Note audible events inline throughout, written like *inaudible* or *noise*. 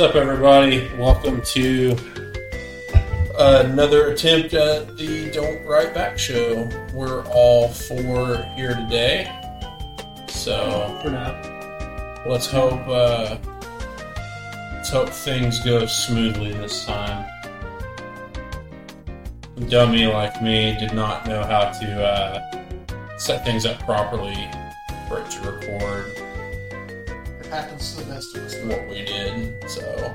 What's up, everybody? Welcome to another attempt at the Don't Write Back show. We're all four here today, so For now. let's hope uh, let's hope things go smoothly this time. A dummy like me did not know how to uh, set things up properly for it to record happens to the best of us. what we did. So,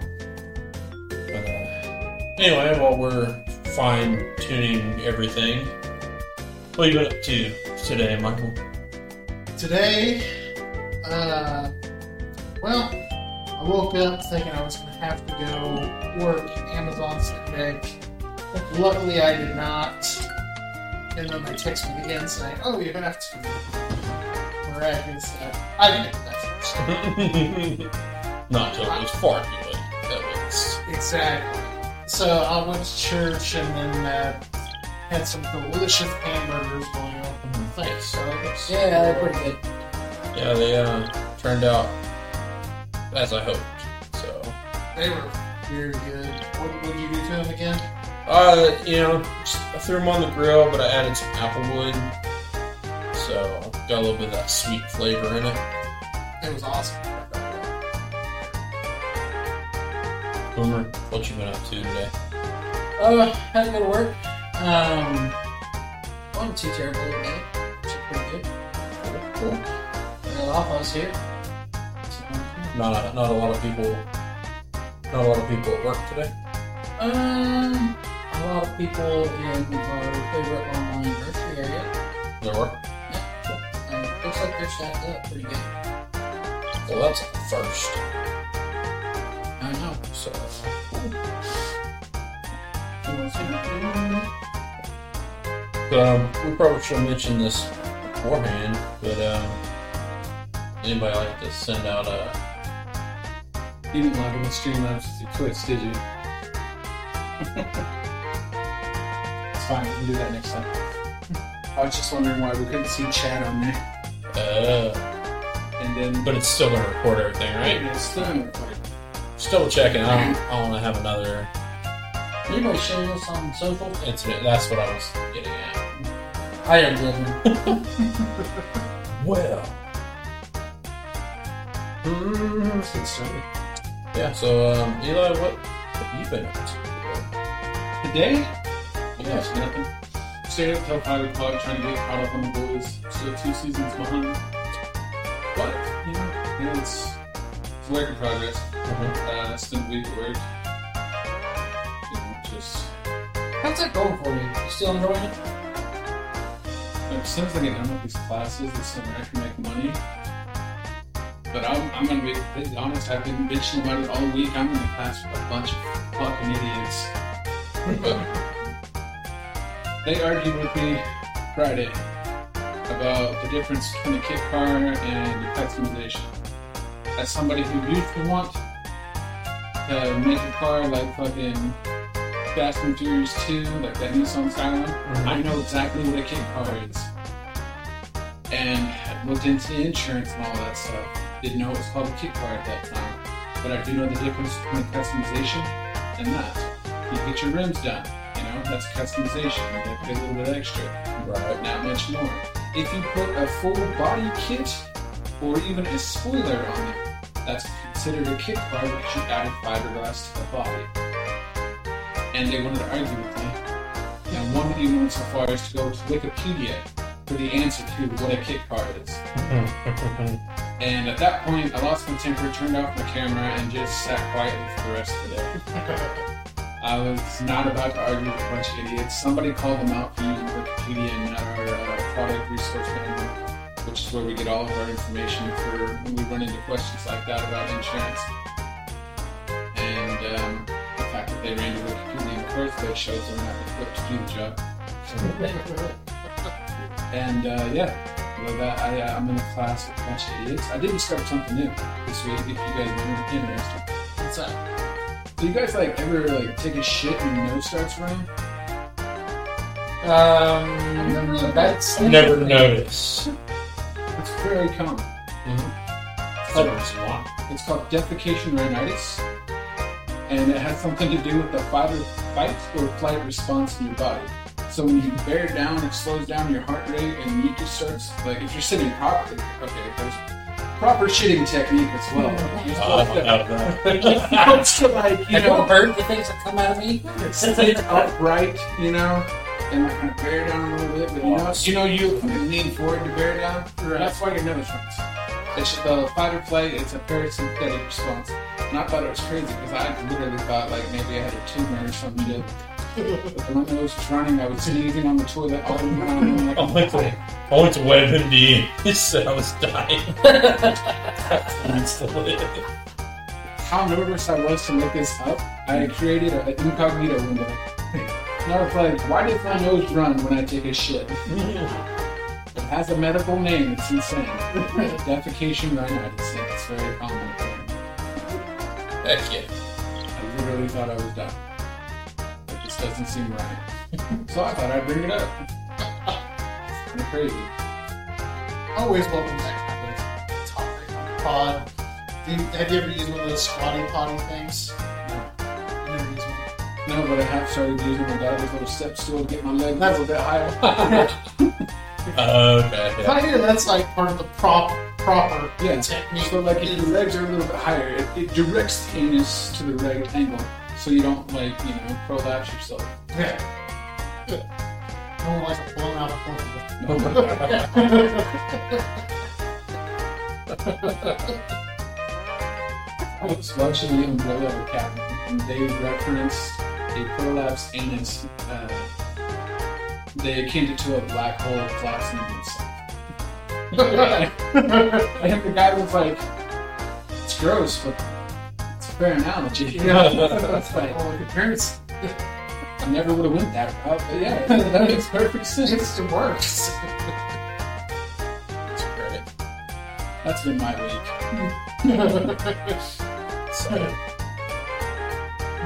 but, uh, anyway, while we're fine tuning everything, what are you been up to today, Michael? Today, uh, well, I woke up thinking I was going to have to go work Amazon Sunday. Luckily, I did not. And then they text me again saying, "Oh, you're gonna have to." Miraculously, I didn't get that first. *laughs* Not until it was far too late. That was Exactly. So I went to church and then uh, had some delicious hamburgers going on. Thanks. So Yeah, they're pretty good. yeah, they uh, turned out as I hoped. So, they were very good. What did you do to them again? uh, you know, just, I threw them on the grill, but I added some applewood, so got a little bit of that sweet flavor in it. It was awesome. Boomer, what you been up to today? Uh, had to go to work. Um, wasn't too terrible today. Pretty good. Cool. Got off, was here. So, Not a, not a lot of people. Not a lot of people at work today. Um, a lot of people in our favorite online grocery area. There were. Yeah, and looks like they're stacked up pretty good. Well, that's first. I know. So, um, we probably should have mentioned this beforehand, but um, anybody like to send out a You didn't log in with Streamlabs to Twitch, did you? *laughs* it's fine, we can do that next time. I was just wondering why we couldn't see chat on there. uh, And then. but it's still gonna record everything, right? it's still in recording. Still checking. I don't, I want to have another Anybody sharing this on social? incident. That's what I was getting at. I already did. Well, started. yeah. So, um, Eli, what have you been up to? Today? Yeah, nothing. Stayed up till 5 o'clock trying to get caught up on the boys. Still two seasons behind. But, you know, yeah, it's, it's a work in progress. Uh, stint week at work. You know, just. How's that going for you? You still enjoying it? Like, as I get done with these classes, it's so I can make money. But I'm, I'm gonna be honest, I've been bitching about it all week. I'm in the class with a bunch of fucking idiots. *laughs* They argued with me Friday about the difference between a kit car and customization. As somebody who used to want to make a car like fucking Fast and Furious 2, like that Nissan Skyline, mm-hmm. I know exactly what a kit car is. And I looked into the insurance and all that stuff. Didn't know it was called a kit car at that time. But I do know the difference between customization and that. You get your rims done, you know, that's customization. You have to pay a little bit extra, but not much more. If you put a full body kit or even a spoiler on it, that's considered a kit car because you added fiberglass to the body. And they wanted to argue with me. And one even went so far as to go to Wikipedia for the answer to what a kit car is. *laughs* And at that point, I lost my temper, turned off my camera, and just sat quietly for the rest of the day. *laughs* I was not about to argue with a bunch of idiots. Somebody called them out for using Wikipedia and not uh, product resource manual, which is where we get all of our information for when we run into questions like that about insurance. And um, the fact that they ran to Wikipedia in the first place shows they're not equipped to do the job. And uh, yeah, with that, I, uh, I'm in a class with a bunch of idiots. I did discover something new this week. If you guys are interested, What's that? do you guys like ever like take a shit and your nose starts running? Um, that's Never noticed. It's very common. called, it's called defecation rhinitis, and it has something to do with the fight or, fight or flight response in your body. So when you bear down, it slows down your heart rate, and you just starts like if you're sitting properly. Okay, there's proper shitting technique as well. You're Oh, supposed to- out of that. *laughs* to like you Have you know heard the things that come out of me? sit upright, you know, and like kind of bear down a little bit. But you know, you know, you lean forward to bear down. That's why your nose runs. It's the fight or flight. It's a parasympathetic response. And I thought it was crazy because I literally thought like maybe I had a tumor or some shit. But when my nose was running, I was sneezing on the toilet all the time. Like, I went to, I went to WebMD and he said I was dying. *laughs* How nervous I was to look this up. I created an incognito window. I was like, why does my nose run when I take a shit? *laughs* It has a medical name. It's insane. Defecation rhinitis. It's very common. Heck yeah. I literally thought I was done. It just doesn't seem right. So I thought I'd bring it up. It's kind of crazy. Always welcome back to the topic on the pod. Have you ever used one of those squatty potty things? You never used one. No, but I have started using my dad's little step stool to get my leg a little bit higher. *laughs* Okay. If Yeah. I hear that's like part of the prop proper Yeah. technique. So like if your legs are a little bit higher, it, it directs the anus to the right angle, so you don't like you know prolapse yourself. Yeah. No one likes a blown out of *laughs* I was watching the Umbrella Academy, and they referenced a prolapse anus. Uh, they akin it to a black hole collapsing itself. *laughs* and the guy was like, "It's gross, but it's a fair analogy." *laughs* *laughs* It's like, Oh, your parents. I never would have went that route, but yeah, that makes perfect sense. It works. That's great. That's been my week. So,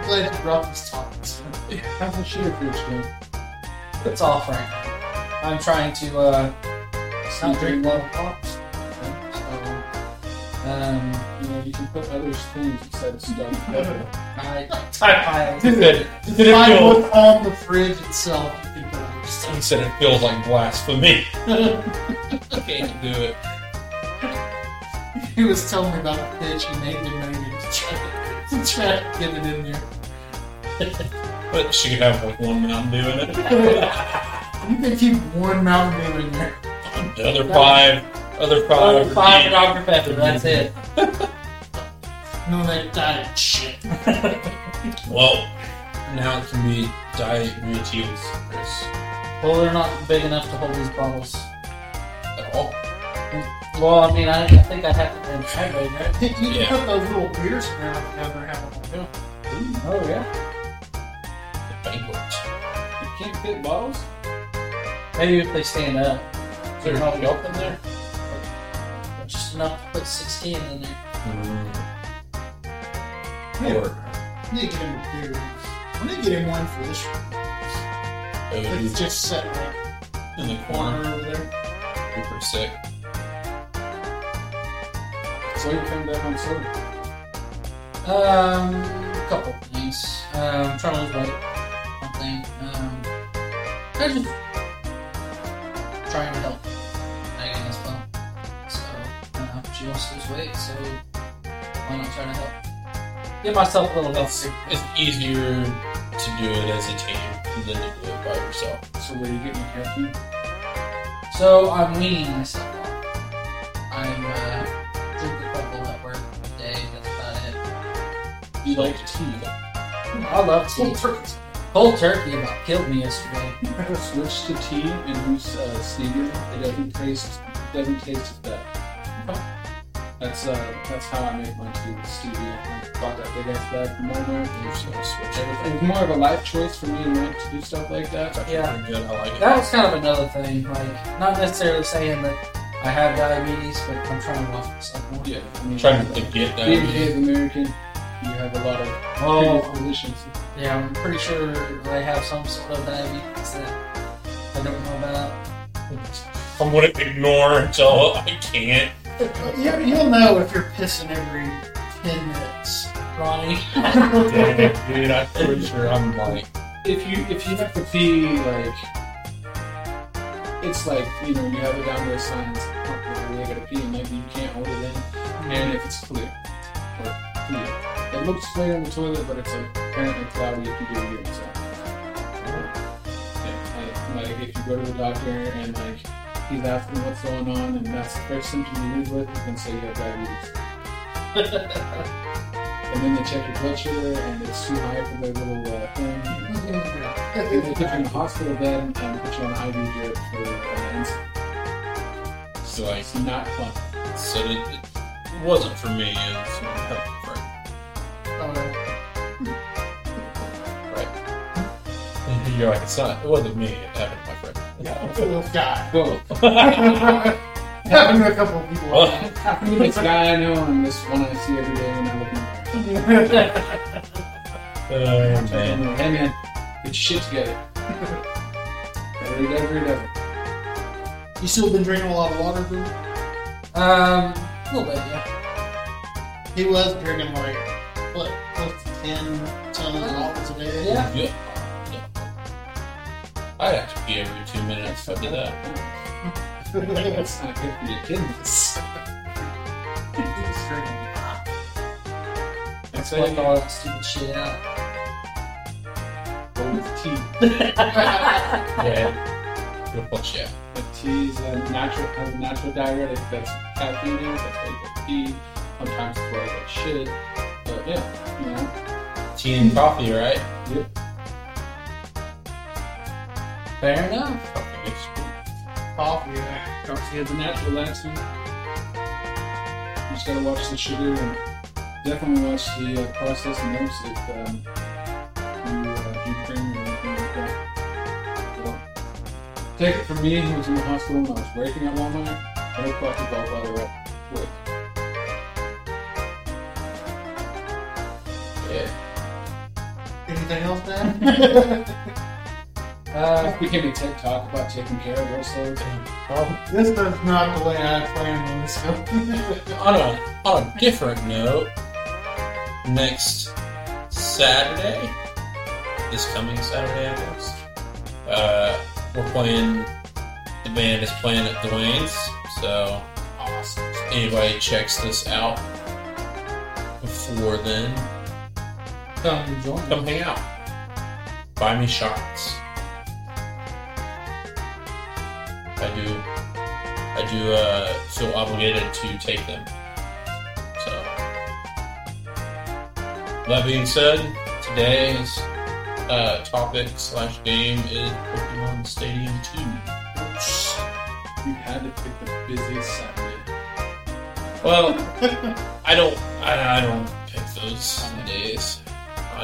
glad you brought these topics. How's the shooter fridge going? It's right now. I'm trying to uh, not drink love pops. So, um, You know, you can put other things instead of stuff. *laughs* I I he *laughs* said, did it find feel, what's on the fridge itself. You can put other he stuff. said it feels like blasphemy. *laughs* I can't do it. He was telling me about a pitch he made to maybe to try to, to try to get it in there. *laughs* But she could have like one Mountain Dew in it. You can keep one Mountain Dew in there. The other five, other five. Five, are five deep. Dr. Pepper, that's it. *laughs* No, that diet shit. *laughs* Well, now it can be diet Retiels, Chris. Well, they're not big enough to hold these bottles. At all. Well, I mean, I, I think I have to hydrate, right? you can Yeah. put those little beers around together and have them go. Oh, yeah. The banquet. You can't fit bottles? Maybe if they stand up. Is there no milk in there? Just enough to put 16 in there. Or You get him a beer. When they get him one for this, it's it's just set right in the corner over there. Pretty sick. So you come back on soda. Um, a couple things. Um, trying to lose weight. Thing. Um, I just trying to help Megan as well. So, uh, she to lose weight, so why not try to help? Give myself a little help. it's easier to do it as a team than to do it by yourself. So where you getting your caffeine? So I'm weaning myself off. I'm uh, drinking a couple at work a day. That's about it. You like tea? I love tea. Cold turkey about killed me yesterday. Switch to tea and use uh, Sneaker. It doesn't taste it doesn't taste as bad. That's uh that's how I make my tea with stevia. I bought that big ass bag from Walmart. You're just gonna switch It was more of a life choice for me and Mike to do stuff like that. It's actually Yeah. pretty good. I like it. That was kind of another thing. Like, not necessarily saying that I have diabetes, but I'm trying to watch myself more. Yeah, I mean, Trying to get that. being Native American, you have a lot of Oh, predispositions. Yeah, I'm pretty sure I have some sort of diabetes that I don't know about. I'm gonna ignore until I can't. You, you'll know if you're pissing every 10 minutes. Ronnie. Damn, *laughs* dude, I'm pretty sure I'm like, if you if you have to pee like it's like you know you have it down to a science you really gotta pee and maybe you can't hold it in and if it's clear or clear it looks clear in the toilet but it's apparently cloudy if you do it yourself yeah, like, like if you go to the doctor and like he's asking what's going on and that's the first symptom you lead with you can say you have diabetes *laughs* and then they check your blood sugar and it's too high for their little uh, thing they put you in a hospital bed and put you on an IV drip for an instant. so like, It's not fun. so it, it wasn't for me. It was Right. You're like, it's not. It wasn't me. It happened to my friend. no. guy. Well, *laughs* Happened to a couple of people. Well, this guy I know and this one I see every day when I look in the *laughs* Oh mirror. man. Hey man, get your shit together. Every day, every day. you still been drinking a lot of water, dude? Um, a little bit, yeah. He was drinking like, what, close to 10 ton bottles a day? Yeah. Yeah. Yeah. I'd have to pee every two minutes if I did that. That's not good for your kidneys. He's drinking. That's Flush why all that stupid shit out. you go with tea. *laughs* *laughs* Yeah. You'll flush yeah. The tea is a natural, has a natural diuretic that's caffeine in it, that's why you get tea. Sometimes it's why you get shit. But yeah. Tea and coffee, right? Yep. Fair enough. Coffee makes Coffee, yeah. Coffee has a natural laxing. You just gotta watch the sugar and definitely watch the uh, processed milks if um, you uh, do cream or anything like that. So, take it from me, who was in the hospital when I was working at Walmart. No plastic ball by the way. Yeah. Anything else, Dan? *laughs* Uh, became a TED talk about taking care of ourselves. Well, this is not the way I planned on this *laughs* on a on a different note, next Saturday, this coming Saturday, I guess, uh, we're playing. The band is playing at Dwayne's, so awesome. anybody checks this out before then, come join come hang out. Buy me shots. I do. I do uh, feel obligated to take them. So, that being said, today's uh, topic slash game is Pokemon Stadium Two. You had to pick the busiest Saturday. Well, I don't. I, I don't pick those days.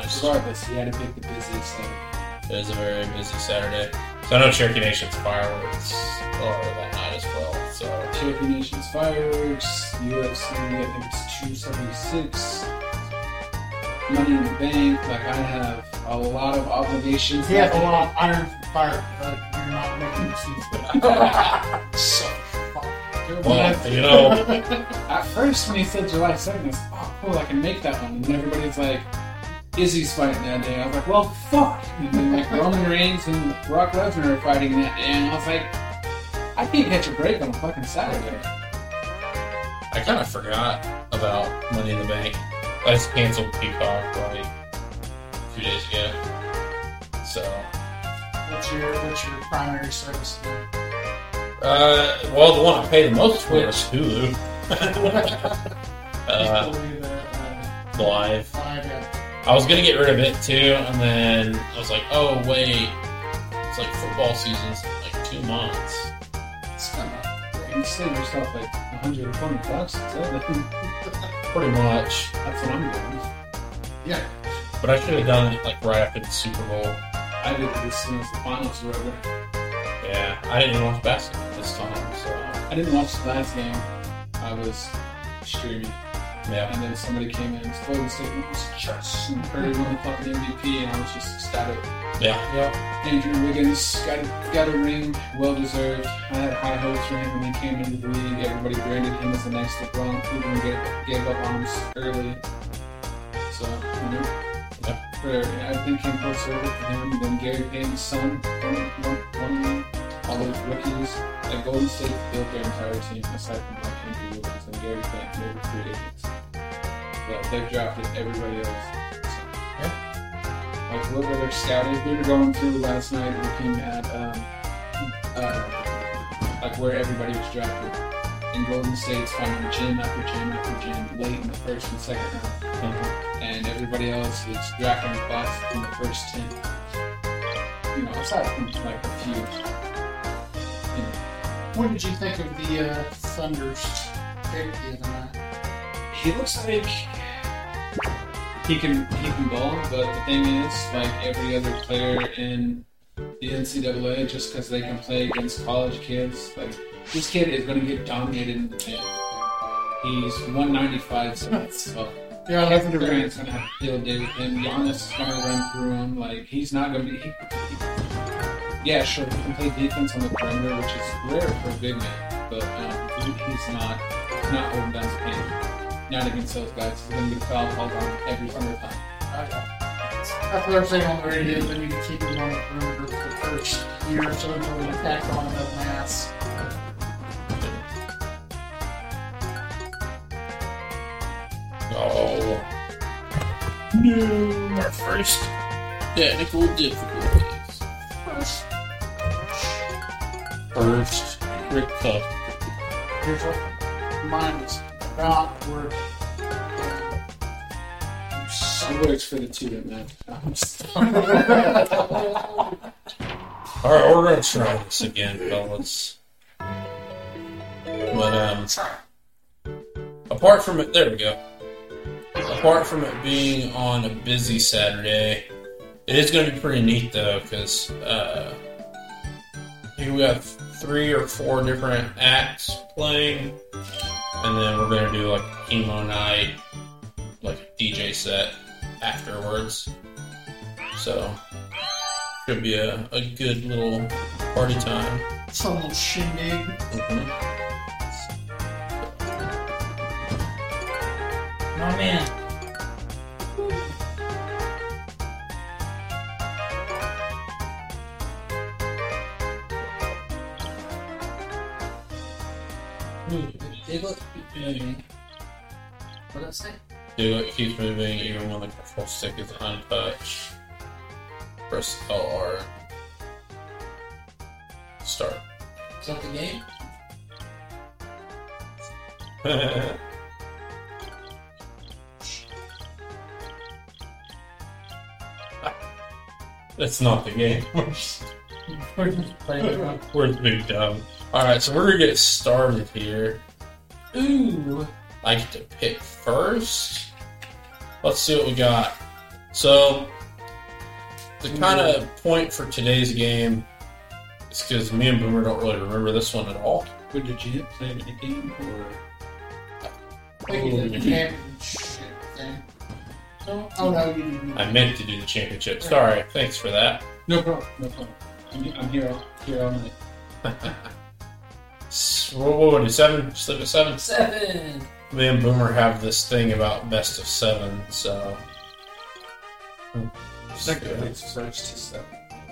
I just Regardless, you had to pick the busiest Saturday. was a very busy Saturday. So I know Cherokee Nation's fireworks are that night as well. So Cherokee Nation's fireworks, UFC, I think it's 276. Money in the bank, like I have a lot of obligations. He has a lot of iron fire, but you're not making the *laughs* season. so fuck. well, you know, *laughs* At first, when he said July 2nd, I was like, oh, cool, I can make that one. And everybody's like, Izzy's fighting that day. I was like, well, fuck. And then, like, Roman Reigns and Brock Lesnar are fighting that day. And I was like, I can't catch a break on a fucking Saturday. I kind of forgot about Money in the Bank. I just canceled Peacock like two days ago. So, What's your what's your primary service? now? uh, well, the one I pay the most for is Hulu. *laughs* *laughs* uh, the, uh, live. five, yeah. I was gonna get rid of it too, and then I was like, oh wait, it's like football season's in like two months. It's kind of You save yourself like 120 bucks. So that's *laughs* Pretty much. That's what I'm doing. yeah. But I should have done it like right after the Super Bowl. I did it as soon as the finals were over. Yeah, I didn't even watch basketball this time, so I didn't watch the last game. I was streaming. Yeah. And then somebody came in and Golden State was just and Curry mm-hmm. won the fucking MVP, and I was just ecstatic. Yeah. Andrew Wiggins got a, got a ring, well deserved. I had high hopes for him when he came into the league. Everybody branded him as the next LeBron. Cleveland gave, gave up on him early. So, you know, Yep. for, everything came full circle for him. And then Gary Payton's son won, won, won all those rookies. Like Golden State built their entire team aside from like Andrew Wiggins and Gary Payton. They were free agents. But they've drafted everybody else. So, like what were their scouting? We were going through last night looking at um, uh, like where everybody was drafted. In Golden State's finding gym after gym after gym late in the first and second round, and everybody else is drafting bust in the first ten. You know, aside from like a few. What did you think of the uh, Thunder's pick the other night? he looks like he can he can ball, but the thing is, like every other player in the NCAA, just because they can play against college kids, like this kid is going to get dominated in the paint. He's 195, so, Yeah, that's Kevin the Durant's going to have a field day with him. Giannis is going to run through him. Like he's not going to be. He, he- yeah, sure, he can play defense on the perimeter, which is rare for a big man, but um, he, he's not he's not holding down the paint. Not against those guys. He's going to get foul called on every single time. That's what they're saying on the radio. They you can keep him on the perimeter for the first year so they can attack on enough mass. Oh. No. Our first technical difficulties. First. Rick Cup. here's what mine was not working. It works for the two that match. *laughs* *laughs* Alright, we're gonna try this again, fellas. But, um, apart from it, there we go. Apart from it being on a busy Saturday, it is going to be pretty neat though, because uh, here we have three or four different acts playing, and then we're going to do like a chemo night, like DJ set afterwards. So, should be a, a good little party time. Some little shindig. Mhm. My man. Diglett keeps moving. What did I say? Do it keeps moving even when the control stick is untouched. Press LR. Start. Is that the game? *laughs* That's not the game. *laughs* We're just playing around. We're big dumb. Alright, so we're gonna get started here. Ooh. I get to pick first. Let's see what we got. So, the kind of point for today's game is because me and Boomer don't really remember this one at all. Would did you play any game or? I think he did the championship thing. No? Oh no, you didn't. I meant to do the championship. Sorry, thanks for that. No problem. No problem. I'm, I'm here. All, here all night. *laughs* S- What what would we do? Seven? Sleep at seven? Seven. Me and Boomer have this thing about best of seven, so. Technically, it starts to seven.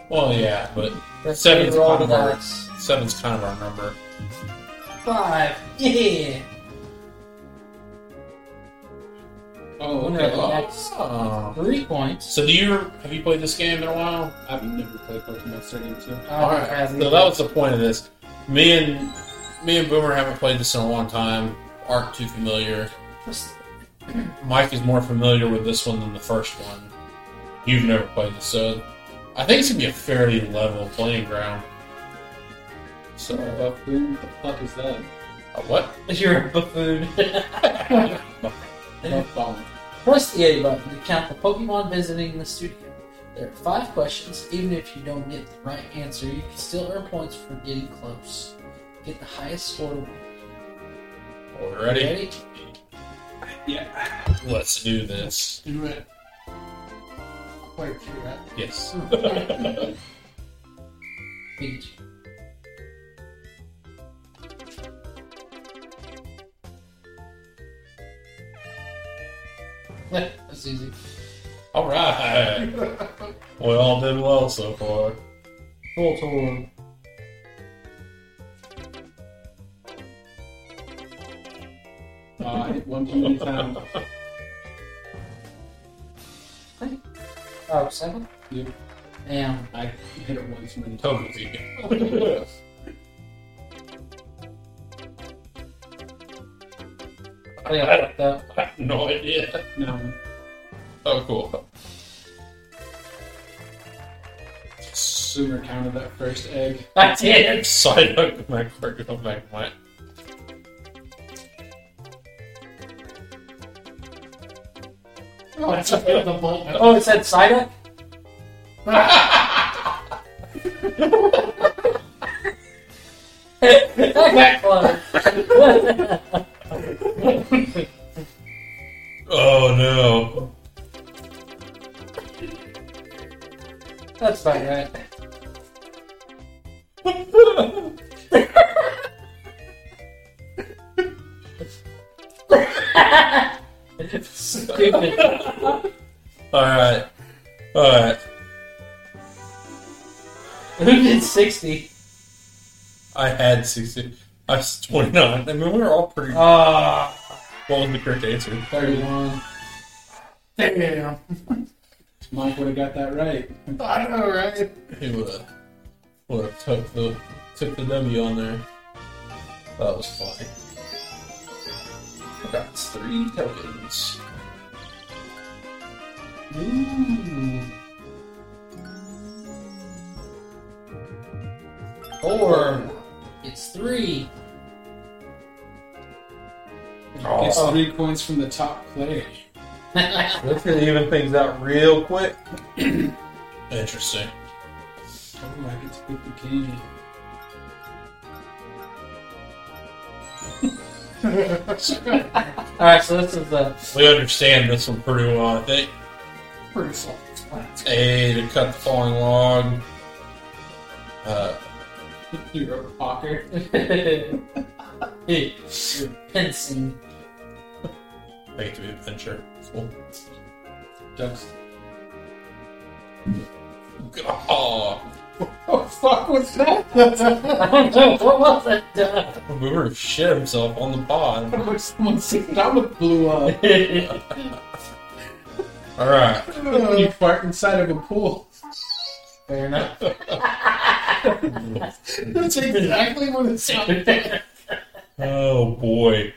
Well, yeah, but That's Seven's kind of our- dice. seven's kind of our number. Five. Yeah. Oh, Winner okay. of the Oh. three points. So, do you have you played this game in a while? I've never played Pokemon Stadium 2. Oh, Alright, so that was the point of this. Me and me and Boomer haven't played this in a long time. Aren't too familiar. Mike is more familiar with this one than the first one. You've never played this, so I think it's gonna be a fairly level playing ground. So, Buffoon? The fuck is that? what? *laughs* You're a buffoon. *laughs* Press the A button to count the Pokemon visiting the studio. There are five questions. Even if you don't get the right answer, you can still earn points for getting close. Get the highest score to ready. Ready? Yeah. Let's do this. Do it. Wait, see that? Yes. Hmm. *laughs* Beach. *laughs* That's easy. All right. *laughs* We all did well so far. Full tour. Uh, I hit one too many times. Oh, seven? Yep. Damn. I hit it one too many times. Totally. Oh, yeah, fucked up. I have no idea. No. Oh, cool. Sooner counted that first egg. I did. Side hook my quick go back my Oh, it's a bit of bolt. Oh, it said cider? that got close. Oh no. That's about right. *laughs* Stupid. Alright. Alright. Who did 60? I had 60. I was 29. I mean, we were all pretty. Ah, what was the correct answer? 31. Damn. Mike would have got that right. I know, right? He would have would have took the took the W on there. That was funny. I got three tokens. Ooh. Four. It's three. Gets Oh, three points from the top player. *laughs* that's gonna even things out real quick. *clears throat* Interesting. Oh, I get to pick the king. Alright, so this is the. We understand this one pretty well, I think. Pretty self-explanatory. A to cut the falling log. Uh, You're a hawker. *laughs* Hey, you're pincing. I get to be a pincher. Cool. Ducks. Oh, Oh, fuck, was that? I don't know, what was that? Uh, Boomer shit himself on the pod. *laughs* Someone's stomach blew up. *laughs* All right. you fart inside of a pool. Fair enough. *laughs* That's exactly what it sounded like. Oh boy.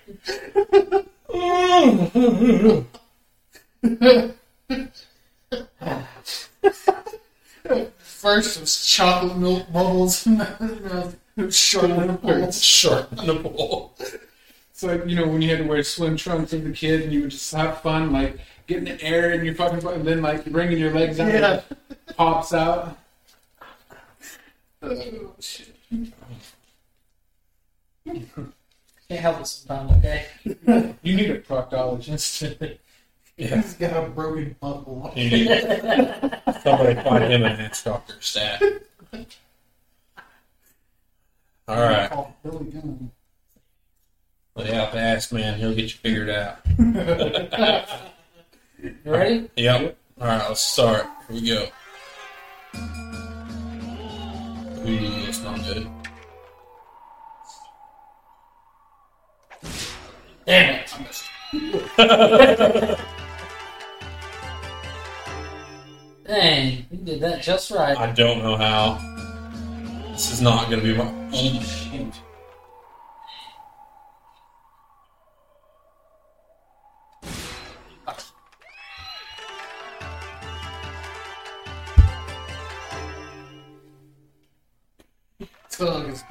First it was chocolate milk bubbles, *laughs* and now it's uh, sharp nipples. Sharp nipple. It's like, you know, when you had to wear swim trunks as a kid and you would just have fun, like getting the air in your fucking butt and then like bringing your legs out Yeah. and *laughs* it pops out. Oh, shit. *laughs* Can't help it sometimes, okay? You need a proctologist. Yeah. He's got a broken bubble. *laughs* You somebody find him an ass doctor stat. All right. Billy Gunn. Lay out the ass man. He'll get you figured out. *laughs* You ready? Yep. All right. Let's start. Here we go. Ooh, that's not good. Damn it. *laughs* Dang, you did that just right. I don't know how. This is not going to be my. Oh, is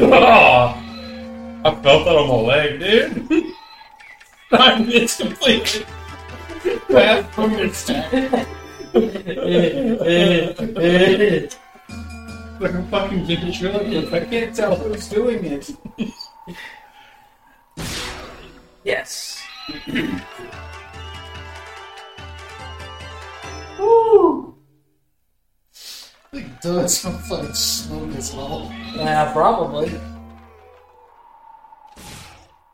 Oh, I felt that on my leg, dude. *laughs* I missed completely. bad boomer stat. Like a fucking ventriloquist. I can't tell who's doing it. yes. Woo! I think Doug's gonna fucking smoke this level. Yeah, probably.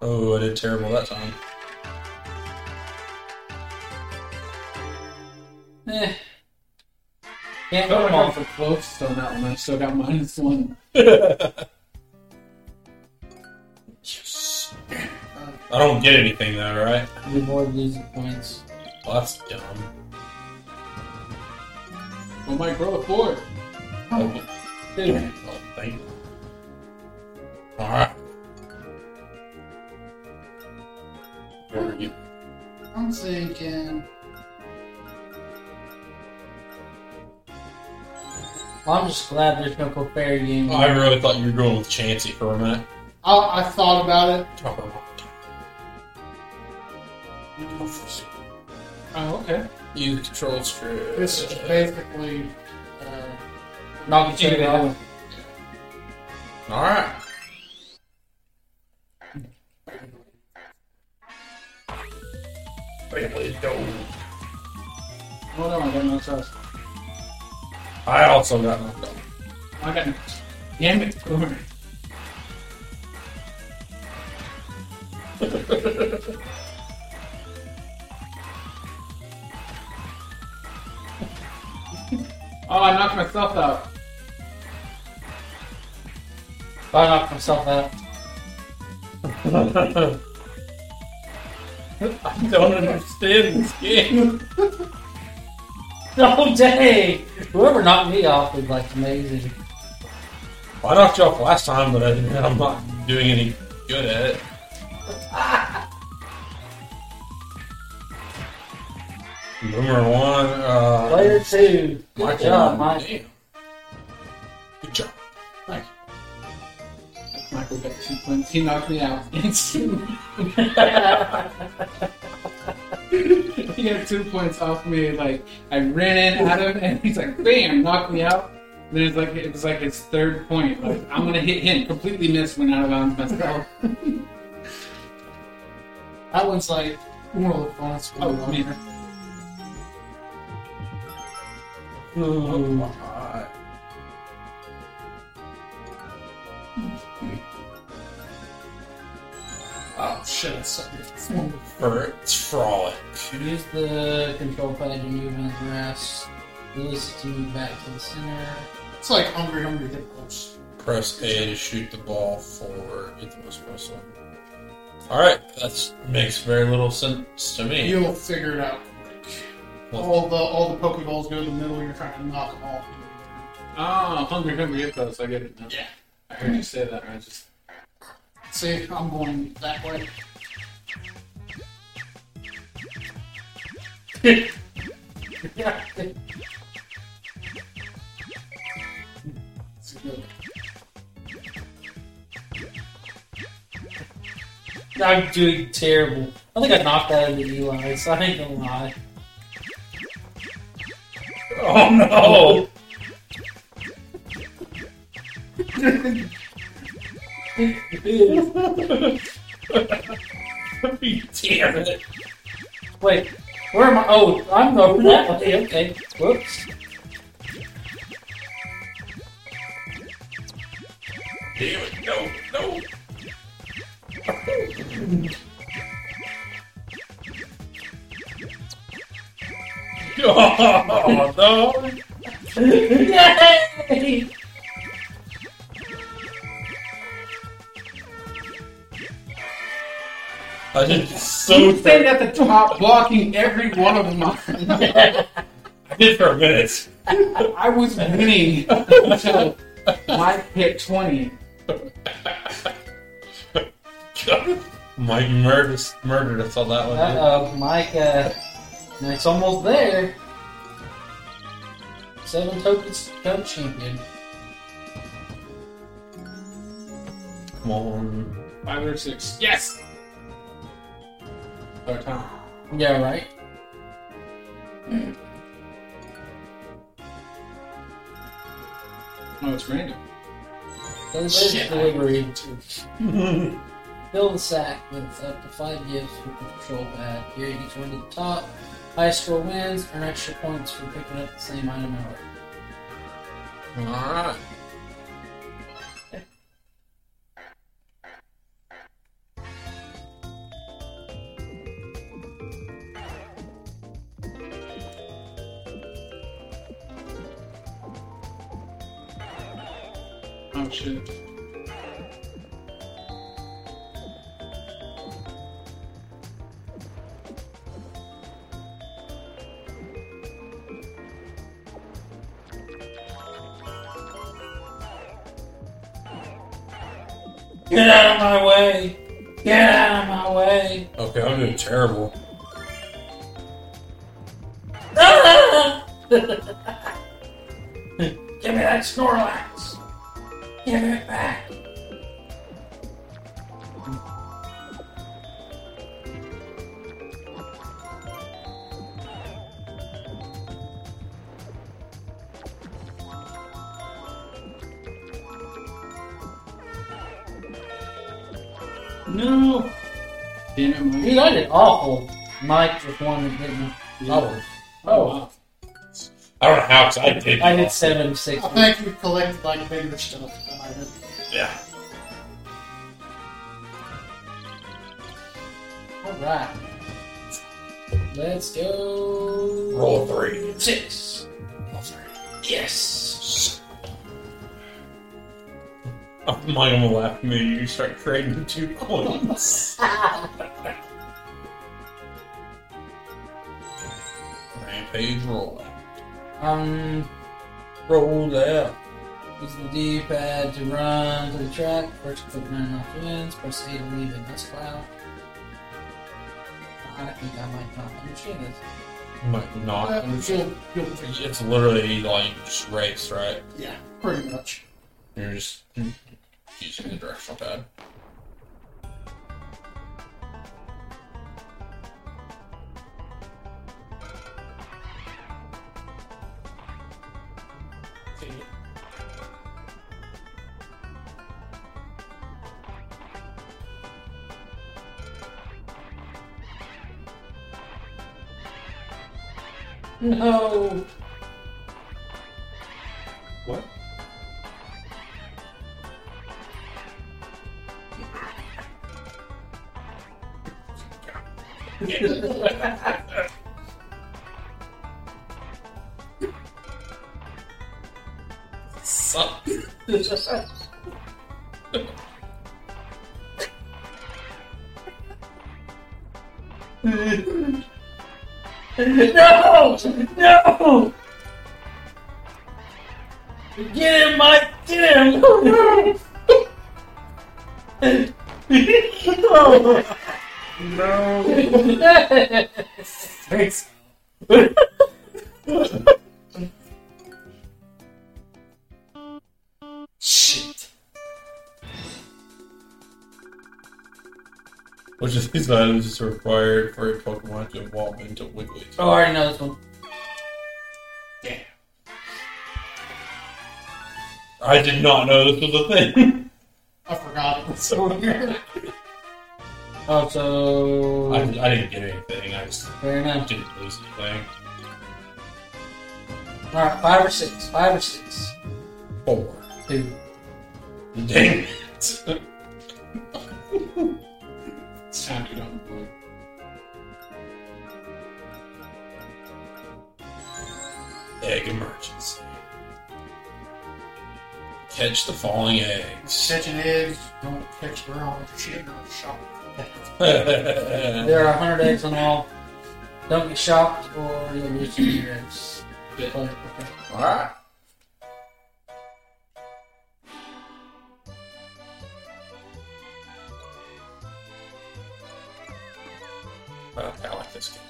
Oh, I did terrible that time. Eh. Can't I go felt like I wrong. was the closest on that one. I still got minus one. *laughs* Yes. I don't get anything though, right? You avoid losing points. Well, that's dumb. Oh, Mike, roll a four. Oh, Dude, oh, thank you. Alright. Where are you? I'm thinking. I'm just glad there's no Clefairy game. I really thought you were going with Chansey for a minute. I, I thought about it. Oh, okay. You control screw. This is basically. Uh, Knock each other. Alright. Family dome. Hold on, I got no trust. I also got knocked out. I got no Damn it, Boomer. *laughs* oh, I knocked myself out. I knocked myself out. *laughs* I don't understand this game. *laughs* *laughs* Oh dang! Whoever knocked me off was like amazing. I knocked you off last time, but I, *laughs* I'm not doing any good at it. *laughs* Number one, uh, Player two. Good Michael job, Mann. Mike. Damn. Good job. Thanks. Michael got two points. He knocked me out instantly. *laughs* he had two points off me. Like I ran in at him, and he's like, "Bam!" knocked me out. And Then it's like it was like his third point. Like I'm gonna hit him. Completely missed. Went out of bounds myself. *laughs* that one's like one of the funnest Oh, ones on me. here. Ooh. Oh shit! It's Furret's Frolic. Use the control pad to move in the grass. Release it to move back to the center. it's like hungry, hungry hippos. Press A to shoot the ball forward. Get the most press one. Alright, that makes very little sense to me. You'll figure it out quick. All the all the Pokeballs go to the middle. You're trying to knock them all. Oh, hungry, hungry hippos. I get it now. Yeah. I heard you say that. I just See, I'm going that way. Good. *laughs* I'm doing terrible. I think I knocked out of the Eli, so I ain't gonna lie. Oh no! *laughs* *laughs* *laughs* Damn it! Wait, where am I? Oh, I'm over that way. Okay. Whoops. Damn it! No! No! *laughs* Oh no! Yay! I did so you stand at the top, blocking every one of them. *laughs* I did for a minute. I was winning until *laughs* Mike hit twenty. Mike murdered us, murdered us on that one. Uh oh, Mike. Uh, it's almost there. Seven tokens become champion. Come on. Five or six. Yes. Our time. Yeah, right. Oh, it's random. There's Shit. delivery. *laughs* Fill the sack with up to five gifts with the control pad. Carry each one to the top. Highest score wins. Earn extra points for picking up the same item in. Alright. Terrible. How, I did. I seven, six. I think you collected like bigger stuff than I did. Yeah. Alright. Let's go. Roll a three. Six. Yes! I'm not gonna laugh at me. You start trading two *laughs* coins. *laughs* Rampage roll. Um, Roll out. use the D-pad to run to the track. First click nine off wins. Press A to leave in this cloud. I think I might not understand this. Might not. Uh, understand. you'll, you'll It's literally like just race, right? Yeah, pretty much. You're just using the directional pad. No! What? *laughs* *laughs* Suck. *laughs* No! No! Get him, Mike! Get him! oh. No. Thanks. These items is required for a Pokemon to evolve into Wiggly? Oh, I already know this one. Yeah. I did not know this was a thing. *laughs* I forgot it was so weird. Oh, so. I, I didn't get anything. I just Fair enough. didn't lose anything. Alright, five or six. Five or six. Four. *laughs* There are 100 eggs on the wall. Don't get shocked or you'll lose some of your eggs. Yeah. Okay. Alright. Okay, I like this game.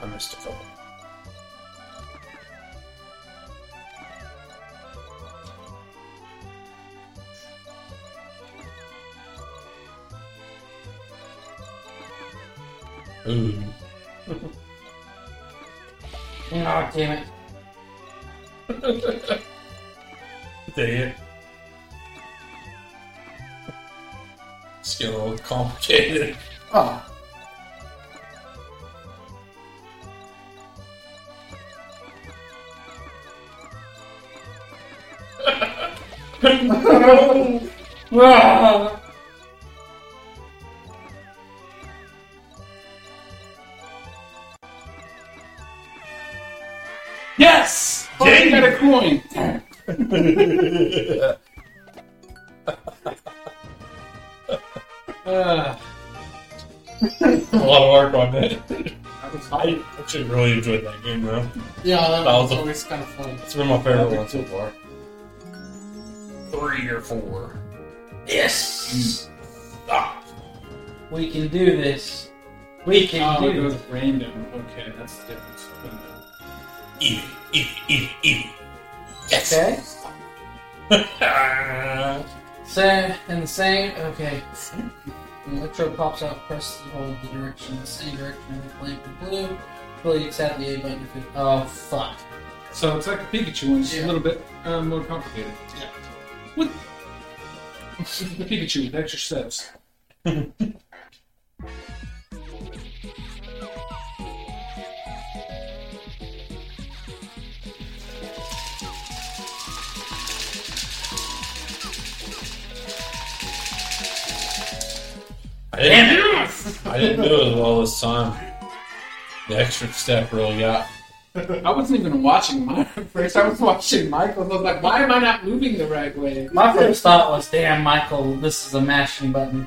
I missed a couple. *laughs* Ooh. Oh, damn it. Dang it. It's getting a little complicated. Oh. Ah. *laughs* *laughs* Yes! Oh, Dang you got a coin. Uh, *laughs* a lot of work on it. that I actually really enjoyed that game, though. Yeah, that, That was was a- always kind of fun. It's been my favorite one so far. Three or four. Yes! Ah, We can do this. We can Oh, it do goes this. random. Okay, that's the difference. Easy, easy, easy, easy. Yes. Okay. *laughs* So, and the same, okay. When the electrode pops out, press and hold the direction, the same direction of the flame for blue. Really tap the A button if it. Oh, fuck. So it's like a Pikachu one, it's Yeah. a little bit uh, more complicated. Yeah. What? *laughs* the Pikachu with extra steps. *laughs* I didn't, I didn't do it as well this time. The extra step really got. I wasn't even watching mine at *laughs* first. I was watching Michael's. I was like, why am I not moving the right way? My first thought was, damn, Michael, this is a mashing button.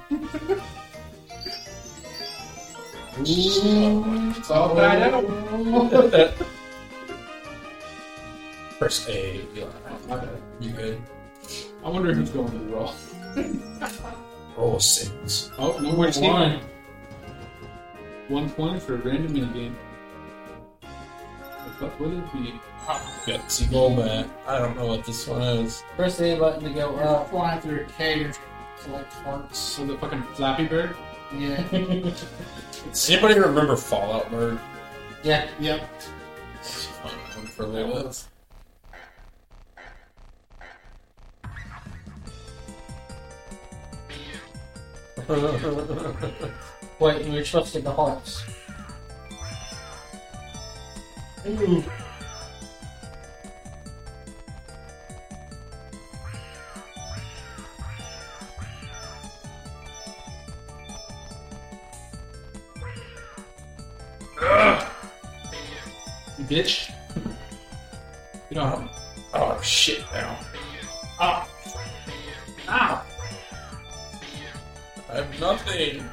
It's all died out. *laughs* First A. You good? I wonder who's going to the roll. *laughs* Roll a six. Oh, no more Steve. One. One point for a random minigame. What would it be? Got Seagull back. I don't know what this one is. Press the A button to go You're up. flying through a cage, collect hearts. So the fucking Flappy Bird? Yeah. *laughs* Does anybody remember Fallout Bird? yeah. yep. It's a fun one for a little bit. *laughs* Wait, to get the hearts. Ooh. You bitch. *laughs* You know, Oh shit! Now ah. Ow. I have nothing.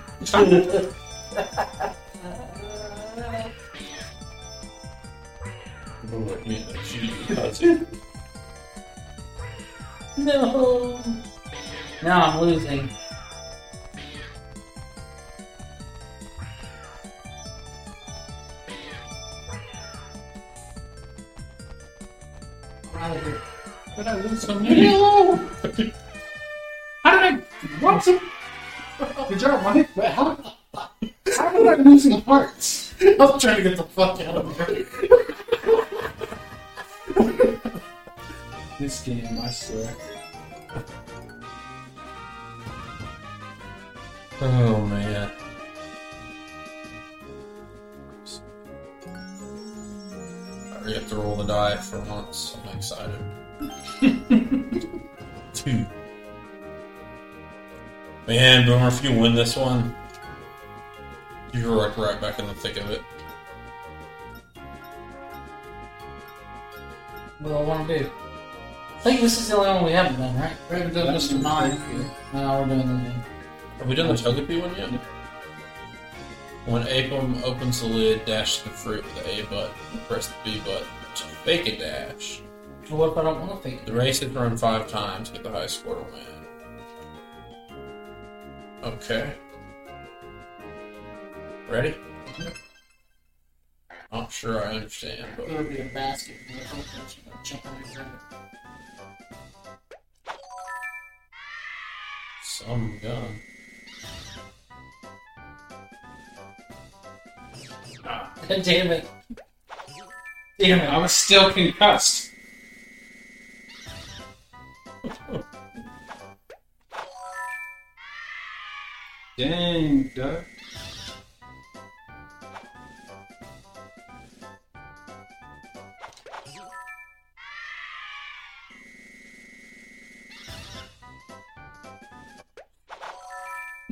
Move it, me and she does. No. Now I'm losing. I'm out of here. But I lose so many. Did I losing hearts? I was trying to get the fuck out of here. This game, I swear. Oh man. I have to roll the die for once. I'm excited. *laughs* Two. Man, Boomer, if you win this one, you're right, right back in the thick of it. What do I want to do? I think this is the only one we haven't done, right? We haven't done Mr. Mime. No, we're doing the game. Have we done the Togepi one yet? When Aipom opens the lid, dash the fruit with the A button, press the B button to fake a dash. Well, what if I don't want to fake The race is run five times, get the highest score to win. Okay. Ready? I'm sure I understand, but There'll be a basket. and the helicopter's gonna jump on your head. some gun. God *laughs* damn it. Damn it, I was still concussed. Dang, Doug.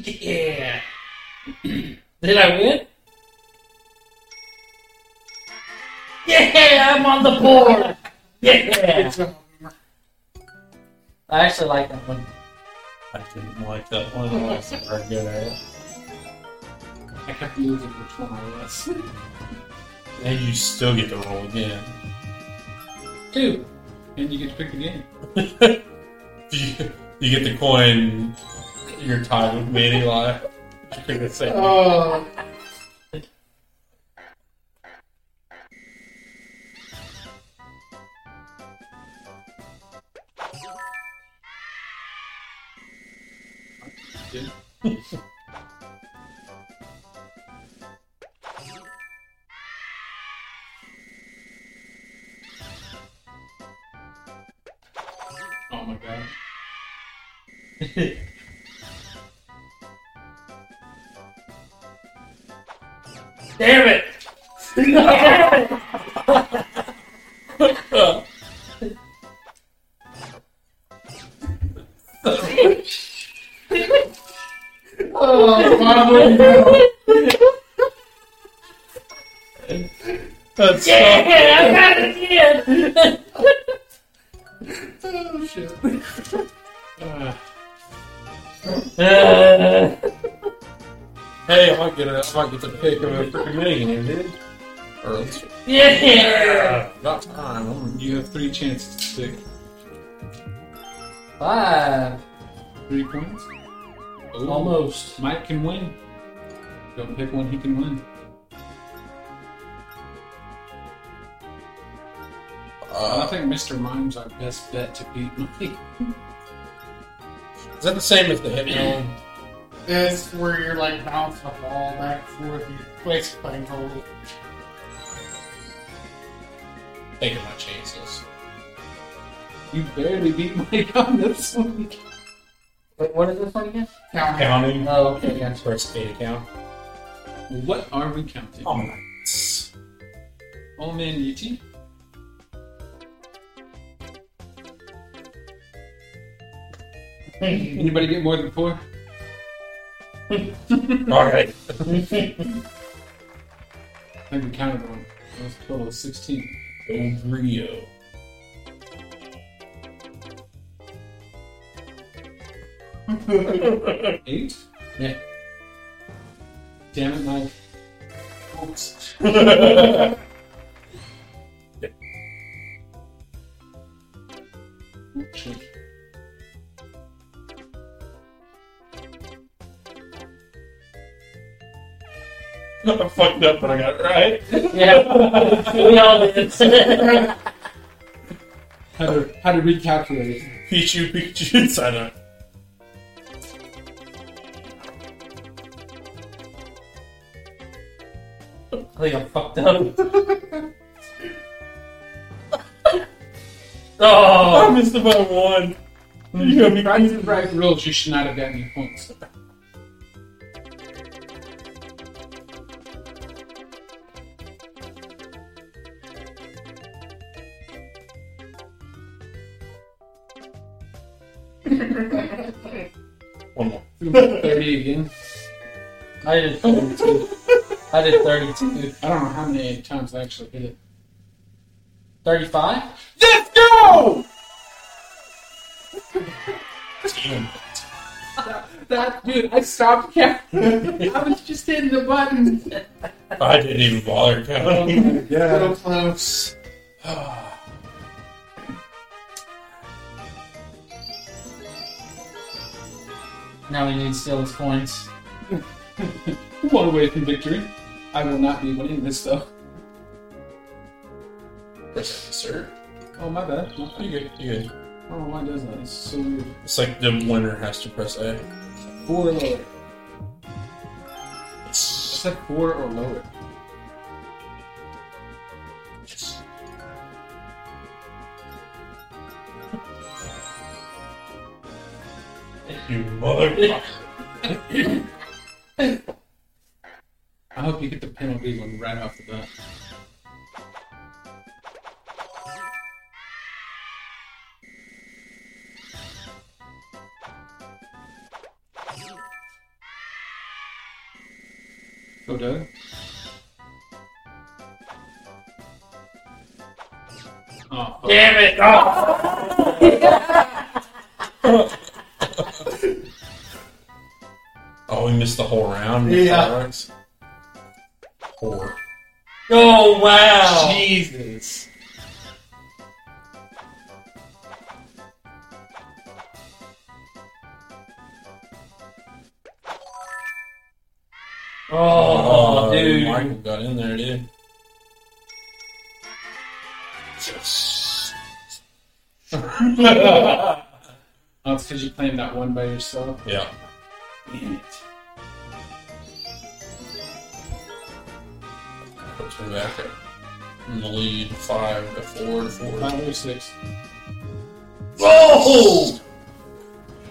Yeah. *clears throat* Did I win? Yeah, I'm on the board. Yeah. I actually like that one. I didn't like that one. *laughs* I wasn't very good at it. I kept losing which one I was. And you still get to roll again. Two. and you get to pick again. you, *laughs* you get the coin. You're tied with me. You pick the same. Oh, pick of a freaking million, dude. Or yeah. not time. You have three chances to stick. Five. Three points. Ooh. Almost. Mike can win. Don't pick one he can win. I Uh, think Mr. Mime's our best bet to beat Mike. is that the same as the Hypno? It's where you're like bouncing a ball back and forth. You basically playing goalie. Taking my chances. You barely beat Mike on *laughs* this one. Wait, what is this one again? Count. Counting. Oh, okay, yeah. First eight account. What are we counting? Oh, nice. Old man Yuchi? Anybody get more than four? *laughs* Alright. I think we counted one. That was a total of 16. Old Rio. *laughs* Eight? Yeah. Damn it, Mike. Oops. *laughs* Shit. I fucked up, but I got it right. Yeah, we all did. *laughs* How to, how to recalculate it. Pichu, Pichu, sign up. I think I'm fucked up. *laughs* Oh. oh, I oh, missed about one. Mm-hmm. You got me Right to the right rules, you should not have gotten any points. 30 again. I did 32. I did 32. I don't know how many times I actually hit it. 35? Let's go! Damn. That dude, I stopped counting. I was just hitting the button. I didn't even bother counting. Oh yeah. Little close. *sighs* *sighs* *sighs* Now we need to steal his coins. One away from victory. I will not be winning this though. Sir. Oh my bad. My bad. You good, you good. I don't know why it does that. It's so weird. It's like the winner has to press A. Four or lower. I It's, said four or lower. You motherfucker. *laughs* I hope you get the penalty one right off the bat. Go, Doug. Oh, fuck. Damn it! Oh. *laughs* Oh, we missed the whole round. Yeah. Four. oh wow! Jesus. Oh, oh, dude. Michael got in there, dude. *laughs* Yes. Oh, because you're playing that one by yourself. yeah. Damn it. Puts me back at in the lead, five to four to four. Five or six. Whoa!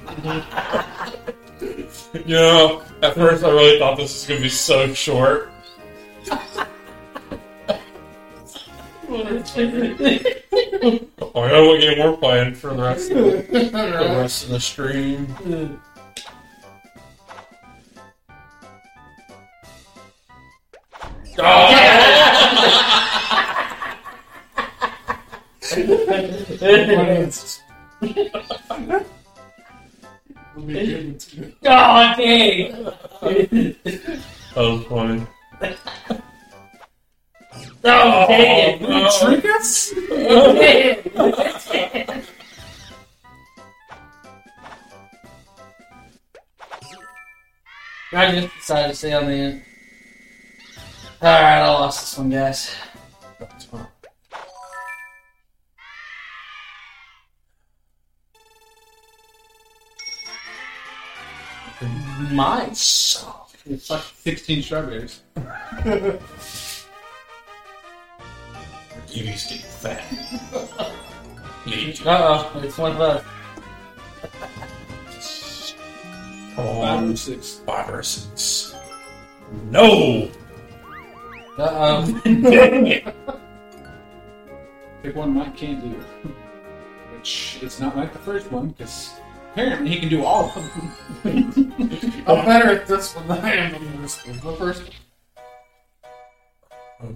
*laughs* You know, at first I really thought this was gonna be so short. Oh, I know what game we're playing for the rest of the, the rest of the stream. Ah! God dang! Was funny. Oh, no. Trick us? Damn. I just decided to stay on the end. Alright, I lost this one, guys. That's fine. Mine suck. It's like 16 strawberries. *laughs* Eevee's getting fat. Uh oh, it's one left. Come Five or six. five or six. No! Uh oh. *laughs* Pick one Mike can't do. Which is not like the first one, because apparently he can do all of them. *laughs* I'm better at this one than I am at this one. The first Okay.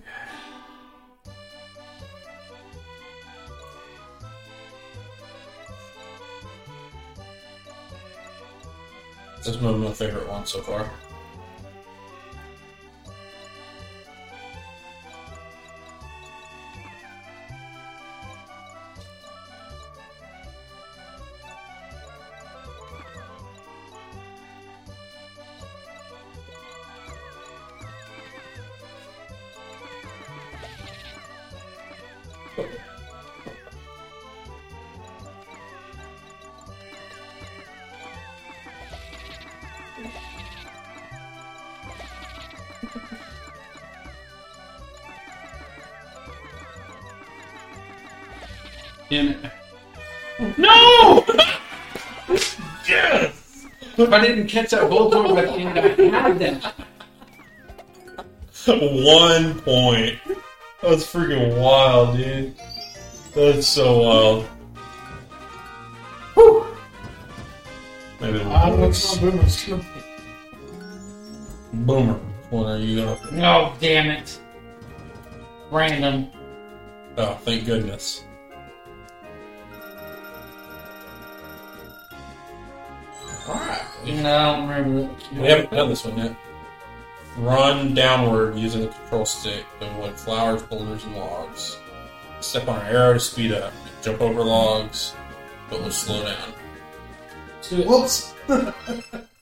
This is my favorite one so far. I didn't catch that bulldog at the end, I had that. One point. That's freaking wild, dude. That's so wild. Whew. Maybe the I don't know what's boomer's. Boomer. When are you gonna? Oh, damn it. Random. Oh, thank goodness. No, I don't remember that. We haven't done this one yet. Run downward using the control stick to avoid flowers, boulders, and logs. Step on an arrow to speed up. Jump over logs, but will slow down. Whoops. *laughs*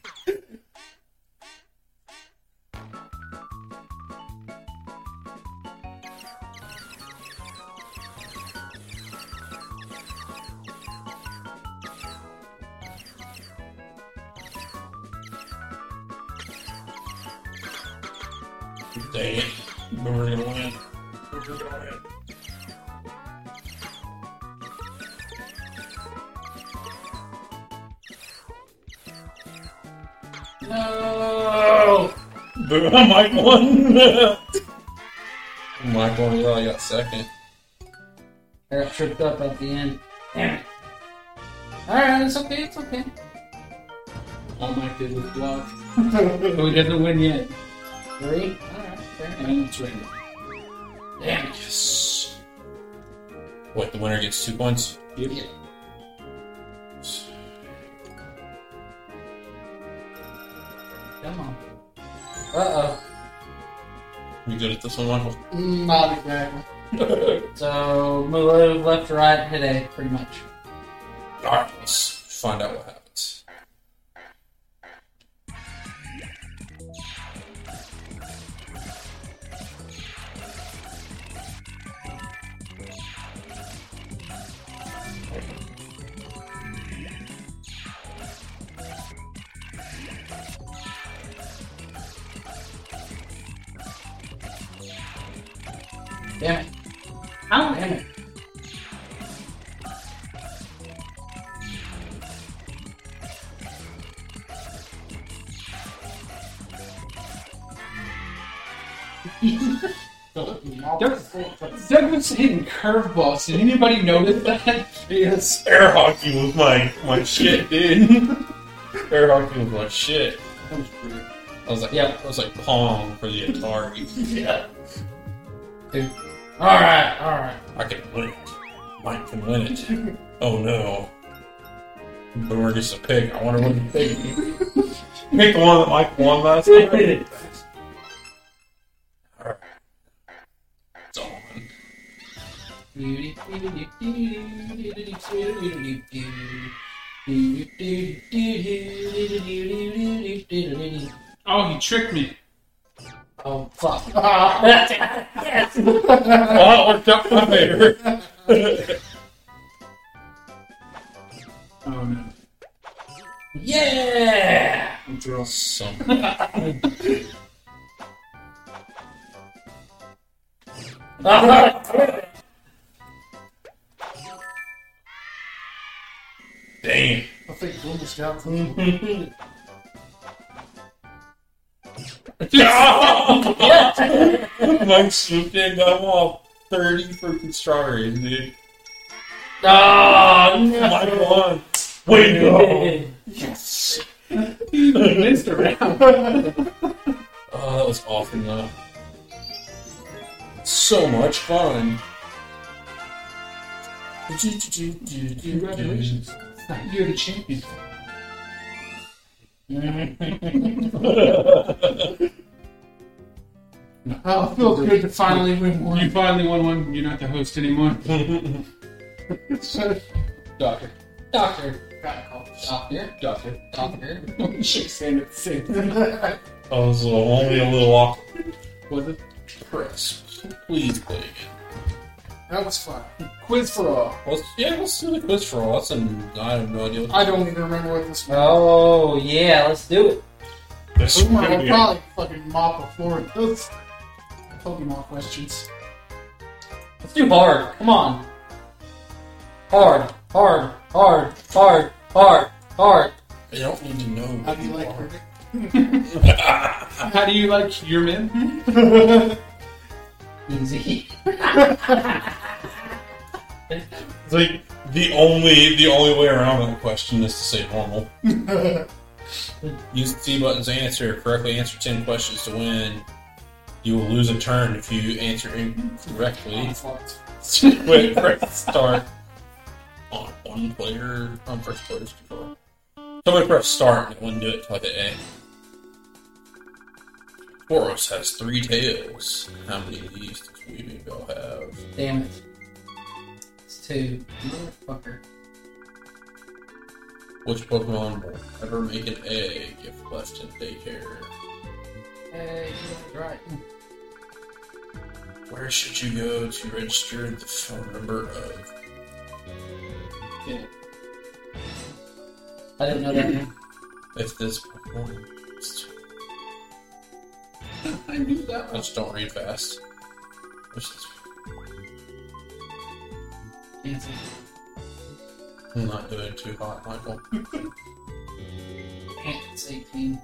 Mike won. Mike won. Well, I got second. I got tripped up at the end. Damn it. Alright, it's okay, it's okay. All Mike did was block. so *laughs* he doesn't win yet. Three? Alright, fair enough. And it's random. Damn it. Yes. What? The winner gets two points. Yep. Come good at this one, Michael? Not exactly. *laughs* So, move left right, A, pretty much. Curveballs. Did anybody notice that? *laughs* Yes. Air hockey was my my shit, *laughs* dude. Air hockey was my shit. That was. I was like, Yeah. I was like Pong for the Atari. *laughs* Yeah. Alright, alright. I can win it. Mike can win it. Oh no. Boomer gets a pick. I want to win the pig. Pick the one that Mike won last time. Oh, he tricked me. Oh, fuck. *laughs* Well, it worked out my favor. *laughs* Oh no. Yeah! I'm thrilled. Some. Damn. I think Boomer Scout. Mike swooped in, got him all 30 freaking strawberries, dude. Oh, Mike won. Way to go. Yes. He missed around. Oh, *laughs* ah, that was awesome, though. So much fun. Congratulations. *laughs* You're the champion. *laughs* Oh, it feels good to finally win one. You finally won one. You're not the host anymore. Doctor. Doctor. Got called. Doctor. Doctor. Doctor. Shake hand at the same time. Oh, this is only a little awkward. Was it? Chris, please play again. That was fun. Quiz for all. Let's, yeah, let's do the quiz for all. That's an, I have no idea what I don't even remember what this was. Oh, yeah, let's do it. this is Boomer gonna will be. probably fucking mop the floor with those Pokemon questions. Let's do hard. Come on. Hard, hard, hard, hard, hard, hard. I don't need to know. How do you like her? *laughs* How do you like your *laughs* men? Easy. It's like the only the only way around that question is to say normal. *laughs* Use the T buttons to answer. Correctly answer ten questions to win. You will lose a turn if you answer incorrectly. *laughs* Wait, press start on one player on first player's control. Somebody press start and it wouldn't do it until I hit A. Boros has three tails. How many of these does Weaving Bell have? Damn it. It's two. Motherfucker. Which Pokemon will ever make an egg if left in daycare? Hey, you got it right. Where should you go to register the phone number of? Yeah. I didn't know that name. If this Pokemon. *laughs* I knew that I just don't read fast. Fancy. I'm not doing too hot, Michael. *laughs* It's 18.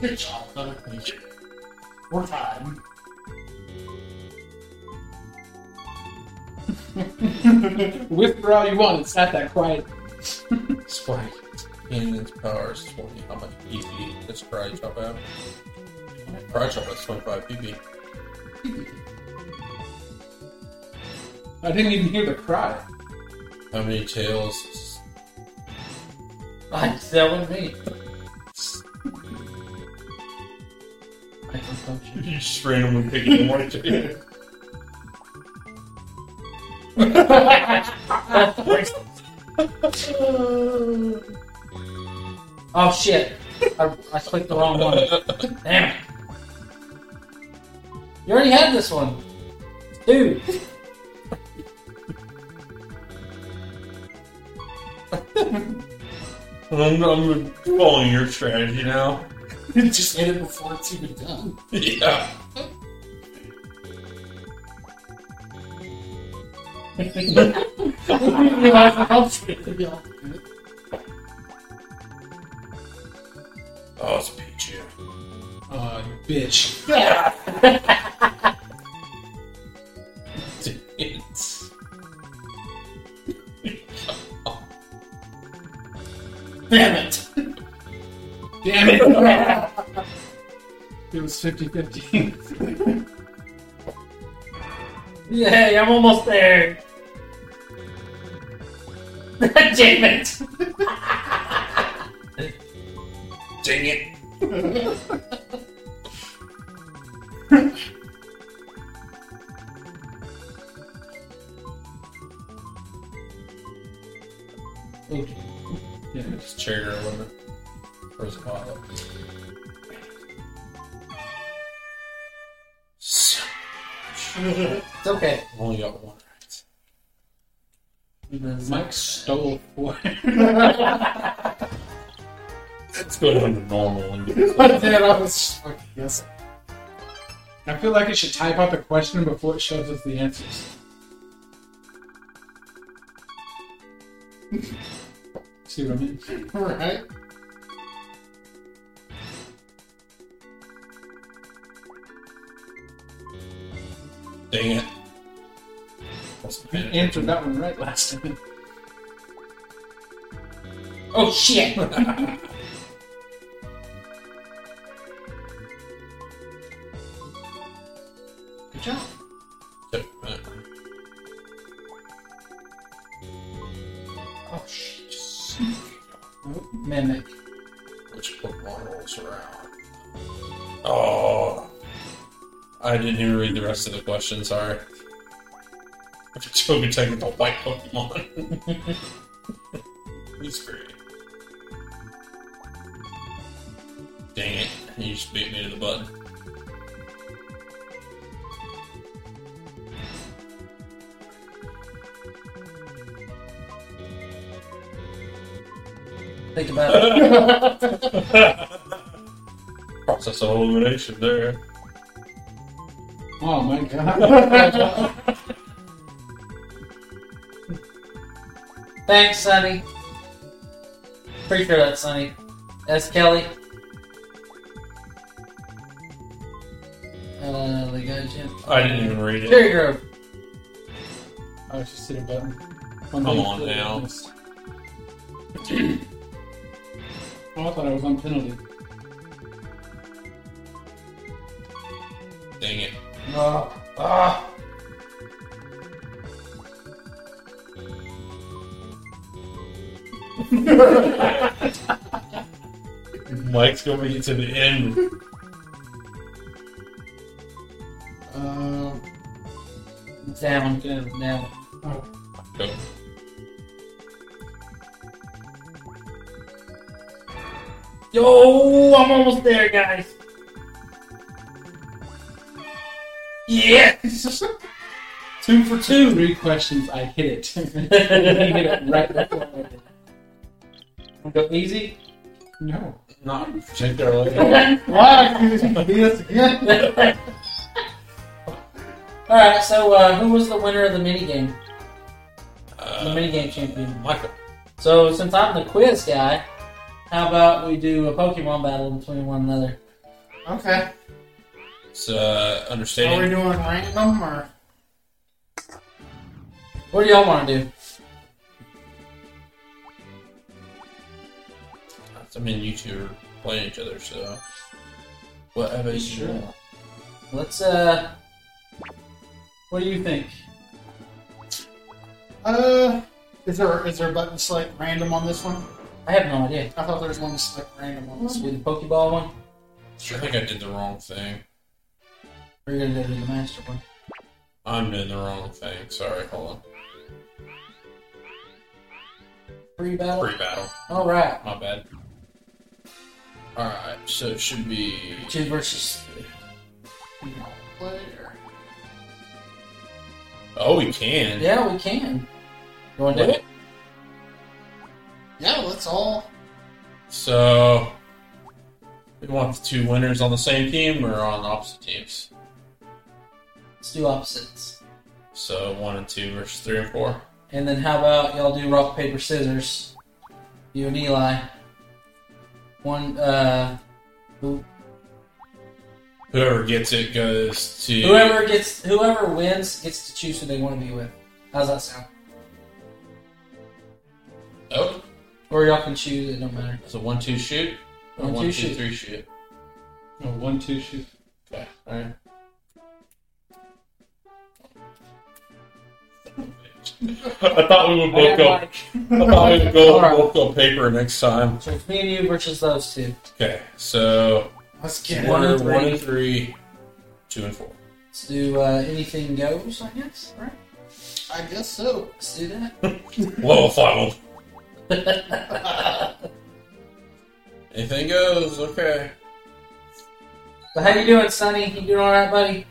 Good job, though. More time. Whisper all you want. It's not that quiet. *laughs* Spike. Cannon's power is 20. How much PP does Karate Chop have? Karate Chop has 25 PP. I didn't even hear the cry. How many tails? I, that was me. I can you. You just randomly picking one tail. oh shit! I, I clicked the wrong one. Damn it! You already had this one, dude. *laughs* I'm, I'm following your strategy now. *laughs* Just hit it before it's even done. Yeah. *laughs* Oh, it's Pichu. Oh, you bitch. *laughs* Damn it! *laughs* Damn it. *laughs* it was 50 50. Yay! I'm almost there. Damn it! Dang it. Okay. yeah. It's cherry or lemon. Or is it violet? So, It's okay. I've only got one right. Mike stole four. *laughs* *laughs* Let's go down to normal and get But then *laughs* I was just fucking guessing. I feel like it should type out the question before it shows us the answers. *laughs* See what I mean? *laughs* Right? Dang it. Wasn't You paying attention. answered that one right last time. Oh shit! Rest of the question, sorry. Togetic is a white Pokemon. *laughs* He's great. Dang it. You just beat me to the button. Think about it. *laughs* Process of elimination there. Oh my god. *laughs* Thanks, Sonny. Pretty sure that's Sonny. That's Kelly. Uh, the guy Jim. I didn't even read it. Cherrygrove. I was just hit a button. Come on now. *clears throat* Oh, I thought I was on penalty. Oh, ah. *laughs* Mike's gonna it to the end. Um, Down, down, down. Go. Yo, I'm almost there, guys. Yes! *laughs* two for two. Three questions, I hit it. *laughs* he hit it right before I did. Go easy. No. Not particularly. *laughs* why? Can you again? Alright, so uh, who was the winner of the minigame? The Uh, minigame champion. Michael. So since I'm the quiz guy, how about we do a Pokemon battle between one another? Okay. It's uh, Are we doing random or? What do y'all want to do? I mean, you two are playing each other, so whatever you Sure. want. Let's uh. What do you think? Uh, is there is there a button to select random on this one? I have no idea. I thought there was one to select random on Let's this do one. the Pokeball one. I think I did the wrong thing. You're gonna do the Master one. I'm doing the wrong thing. Sorry, hold on. Free battle. Free battle. All right. My bad. Alright, so it should be. Two versus three. Player. Oh, we can. Yeah, we can. You want to do it? Yeah, let's all. So, we want the two winners on the same team or on opposite teams? Let's do opposites. So, one and two versus three and four. And then how about y'all do rock paper scissors? You and Eli. One. uh... Who, Whoever gets it goes to. whoever gets whoever wins gets to choose who they want to be with. How's that sound? Oh, Or y'all can choose. It don't matter. it's a one two shoot? Or One, one, two, two, shoot. three shoot? Oh, one, two, shoot. Okay, alright. I thought we would both go. I thought we would go *laughs* Alright. both go paper next time. So it's me and you versus those two. Okay, so Let's get One it. and one, one three. and three, two and four. Let's do uh, anything goes. I guess. Right. I guess so. Let's do that. *laughs* Level five. *laughs* Anything goes. Okay. So how you doing, Sonny? You doing all right, buddy?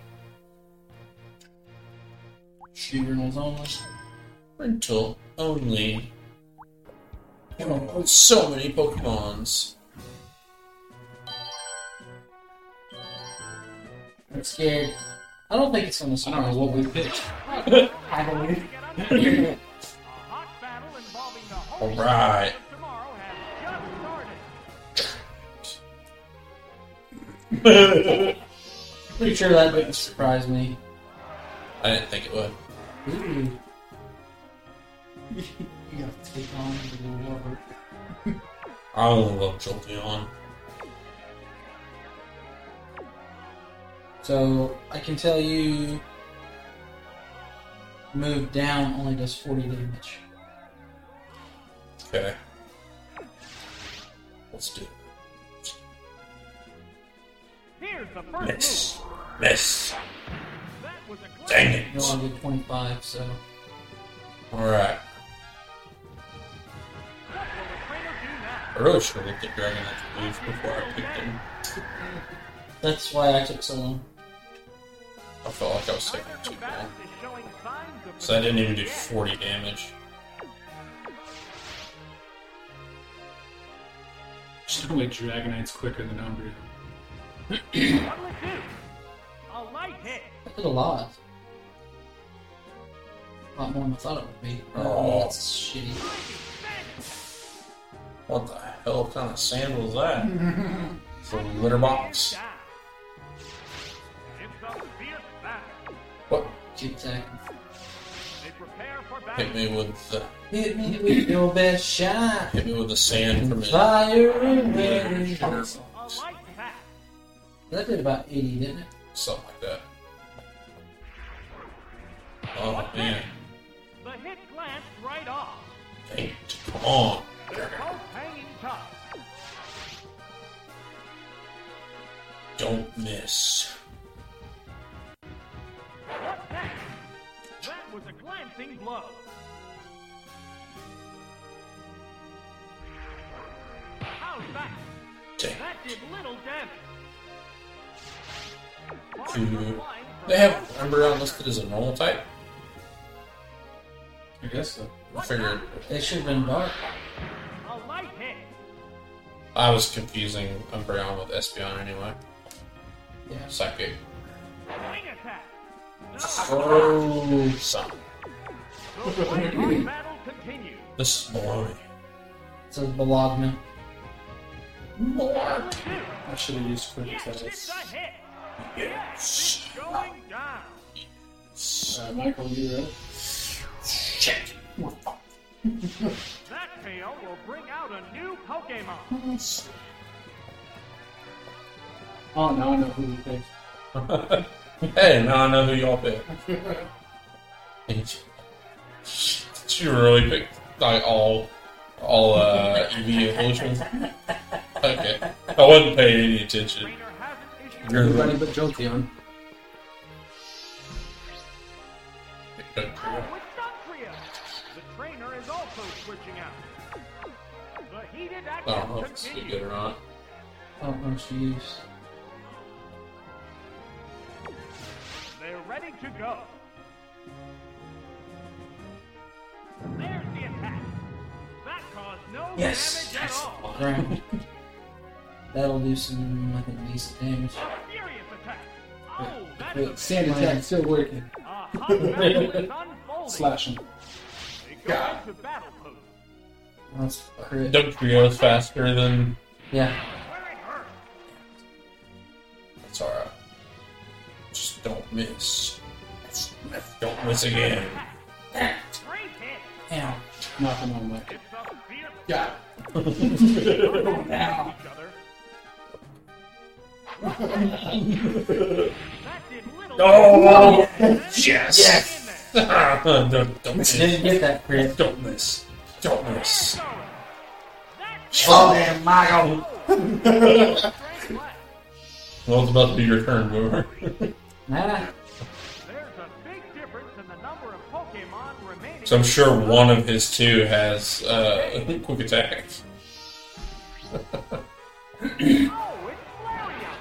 Shooter only. Rental only. Oh, so many Pokemons. I'm scared. I don't think it's gonna I surprise don't know what me. we picked. *laughs* I believe. All right. Pretty sure that didn't surprise me. I didn't think it would. Ooh. *laughs* You got to take on the water. *laughs* I only love Jolteon. So I can tell you, move down only does 40 damage. Okay. Let's do it. Here's the first Miss. Miss. move. That was a Dang You it. only did 25, so Alright. Really should have looked at Dragonite's moves before I picked him. that's why I took so long. I felt like I was taking too long. is showing signs of So I didn't even do 40 damage. Surely Dragonite's quicker than Umbreon. What'll it do? A hit. I did a lot. A lot more than I thought it would be. Oh. that's shitty. What the hell kind of sand was that? It's a litter box. Down. It's a fierce battle. What? Keep attacking. For Hit me with the Hit me with your best shot. hit me with the sand from it. Fire away. Litter A box. light attack. That did about 80, didn't it? Something like that. Oh man. The hit glanced right off. Dang it. Come on. Don't miss. What next? That was a glancing blow. How's that? Dang. That did little damage. Two. They have Umbreon listed as a normal type. I guess so. I figured They should have been dark. A light hit. I was confusing Umbreon with Espeon anyway. Yeah. Psychic. Wing attack. Oh, son. The one battle continues. This is baloney. It says Bologna. More. I should have used quick Yes, attacks. it's. Yes. It's going down. Alright, uh, Michael, you ready? Shit. That tail will bring out a new Pokemon. Oh, now I know who you picked. *laughs* hey, now I know who y'all *laughs* picked. Did you really pick like all all uh, EV evolutions? Okay, I wasn't paying any attention. Trainer hasn't issued You're Everybody but Jolteon. Oh. The trainer is also switching out. The I don't know if it's good or not. I don't to go. There's the attack. That caused no Yes, damage yes. at all. Ground. *laughs* That'll do some, I think, decent damage. A furious attack. Oh, that Wait, is Sand attack still working. A hot battle is *laughs* unfolding. Slash him. They go into battle pose. That's crit. Dugtrio's faster than. Yeah. Where it hurts. It's alright. Just don't miss. Don't miss again. Great hit. Ow. Nothing on Mike. It's a Yeah. now. each other. That did little Oh, damage. yes! In there. Ah, don't, don't miss. Didn't get that crit. Don't miss. Don't miss. Oh, damn, Michael. Well, it's about to be your turn, Boomer. Nah. So I'm sure one of his two has uh, *laughs* quick attack. Oh, it's Flareon.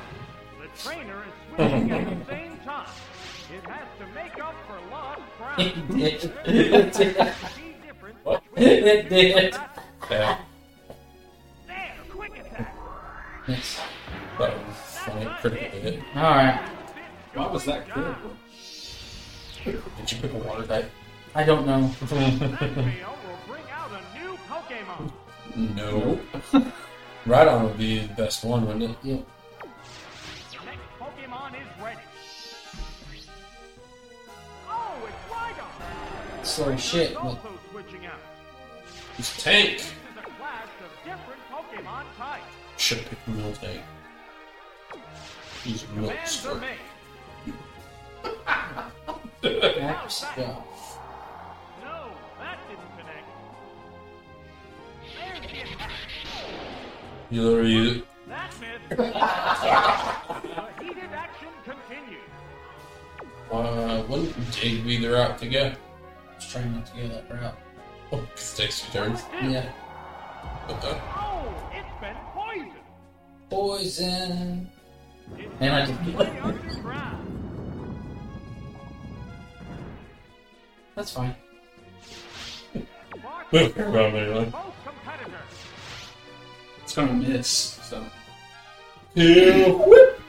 The trainer is switching at the same time. It has to make up for lost It ground. did. It did. What? between It did. Yeah, there, quick attack. Yes. that was funny. Critical hit. Alright. Why was that critical? Did you pick a water type? I don't know. That tail will bring out a new no. Rhydon would be the best one, wouldn't it? Yep. Next Pokemon is ready. Oh, it's Rhydon. Slow shit, but also switching out. He's tank. This is a clash of different Pokemon types. Should have picked Miltank. He's a milk Commands are Max, yeah. You literally That missed. *laughs* the heated action continues. uh, wouldn't Jade be the route to go? Just trying not to go that route. Oh, 'cause it takes two turns. Yeah. Okay. Oh, it's been poisoned. Poison. It's And I been did- way underground. That's fine. Spark We don't care gonna miss, so. Two. Tail whip.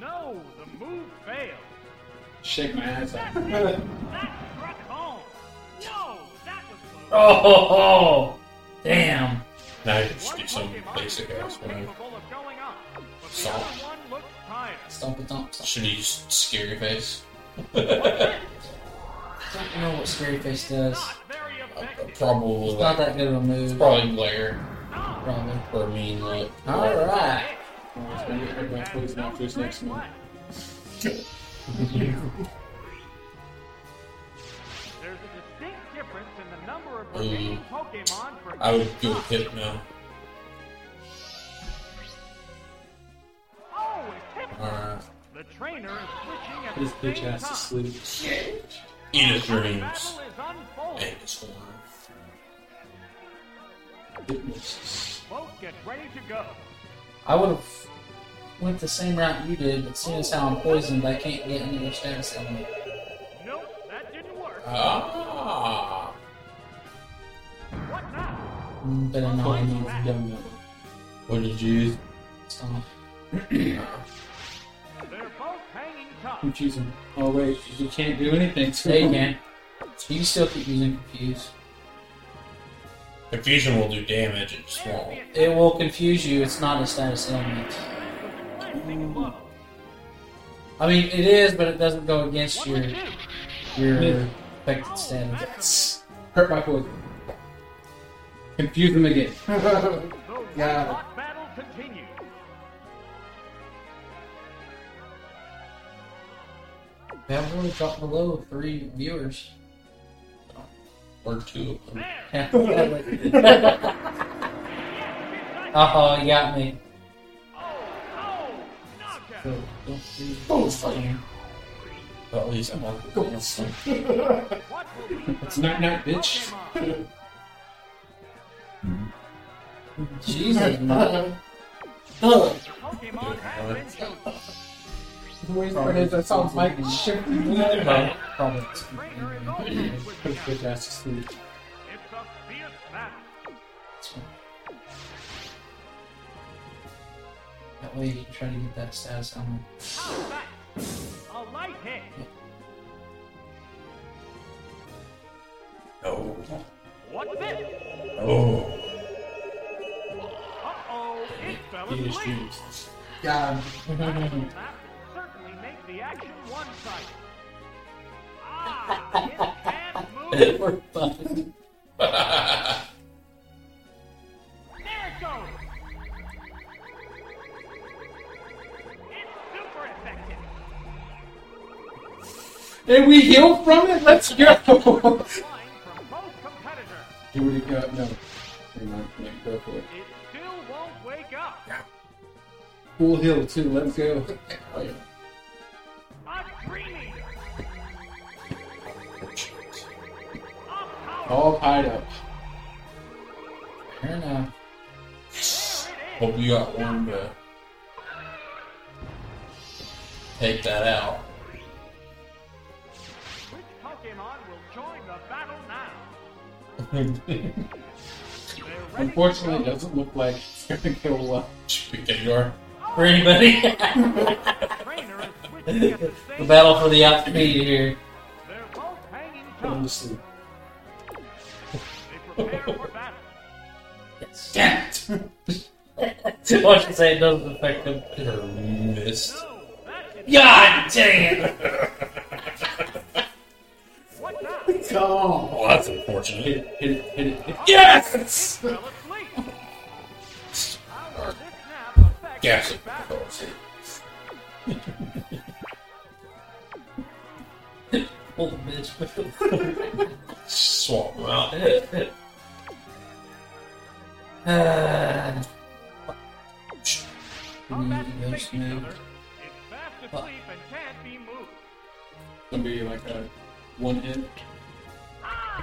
No, the move failed. Shake my ass That, out. that struck home. No, that was close. Oh, damn. Now you just do some basic ass still one. capable of going on, but the Salt. other one looks tired. Stomp it, stomp, stomp. Should he use scary face? *laughs* I don't know what Scary Face does. Not. Probably It's not that good of a move. Probably glare No. Probably. or mean look. Alright. Oh, it's gonna get hit by poison after his next one. There's a distinct difference in the number of remaining Pokemon for I would go with Hypno. Oh, it's Hypno. Alright. The trainer is switching at His the bitch same ass to sleep. Eat his The dreams. Battle. And his horn. It. Both get ready to go. I would have went the same route you did, but seeing as how I'm poisoned, I can't get any more status element. Nope, that didn't work. Ah. what now? Mm, Better not Pokemon's done that. What did you use? stomp. They're both hanging tough. Confusing. Oh wait, you can't do anything to Yeah, can. You still keep using confuse. Confusion will do damage, it just won't. It will confuse you. It's not a status element. I mean, it is, but it doesn't go against your your affected status. Hurt by poison. Confuse them again. *laughs* Yeah. hot battle continues. We haven't really dropped below three viewers. Or two of them. There. oh, *laughs* you got me. Oh, oh, knockout. So, don't do- Oh, fine. Well, at least I'm on. What will be It's night night, bitch. Pokemon? Jesus, *laughs* man. Oh, Pokemon has been chosen. wait for it. That sounds like shifting. Well, probably. Trainer is always with Put you. his bitch ass to sleep. It's a fierce battle. That way you can try to get that status element. How's that? A light hit. Oh. What's this? Oh. Uh-oh, it fell He is asleep. God. *laughs* *laughs* the action one-sided. Ah, it can't *laughs* move. We're. There it goes. It's super effective. And we heal from it? Let's go! Flying from. Do we go? No. Never mind. Yeah, go for it. It still won't wake up. Full heal too. Let's go. All tied up. Fair enough. Hope you got one to take that out. Which Pokemon will join the battle now? *laughs* Unfortunately, it doesn't look like it's gonna go well. Speaking your For anybody, go. *laughs* Trainer is switching at the the battle for the outspeed here. They're both hanging to tough. sleep. Damn it! Watch you say it doesn't affect them. missed. That is God dang it! what now? Come on. Well, that's unfortunate. Hit it, hit it, hit it, hit it. Yes! Fell asleep. How will this nap affect Yes. the battle? Old bitch. Swap them out. It's gonna sleep and can't be like a one hit.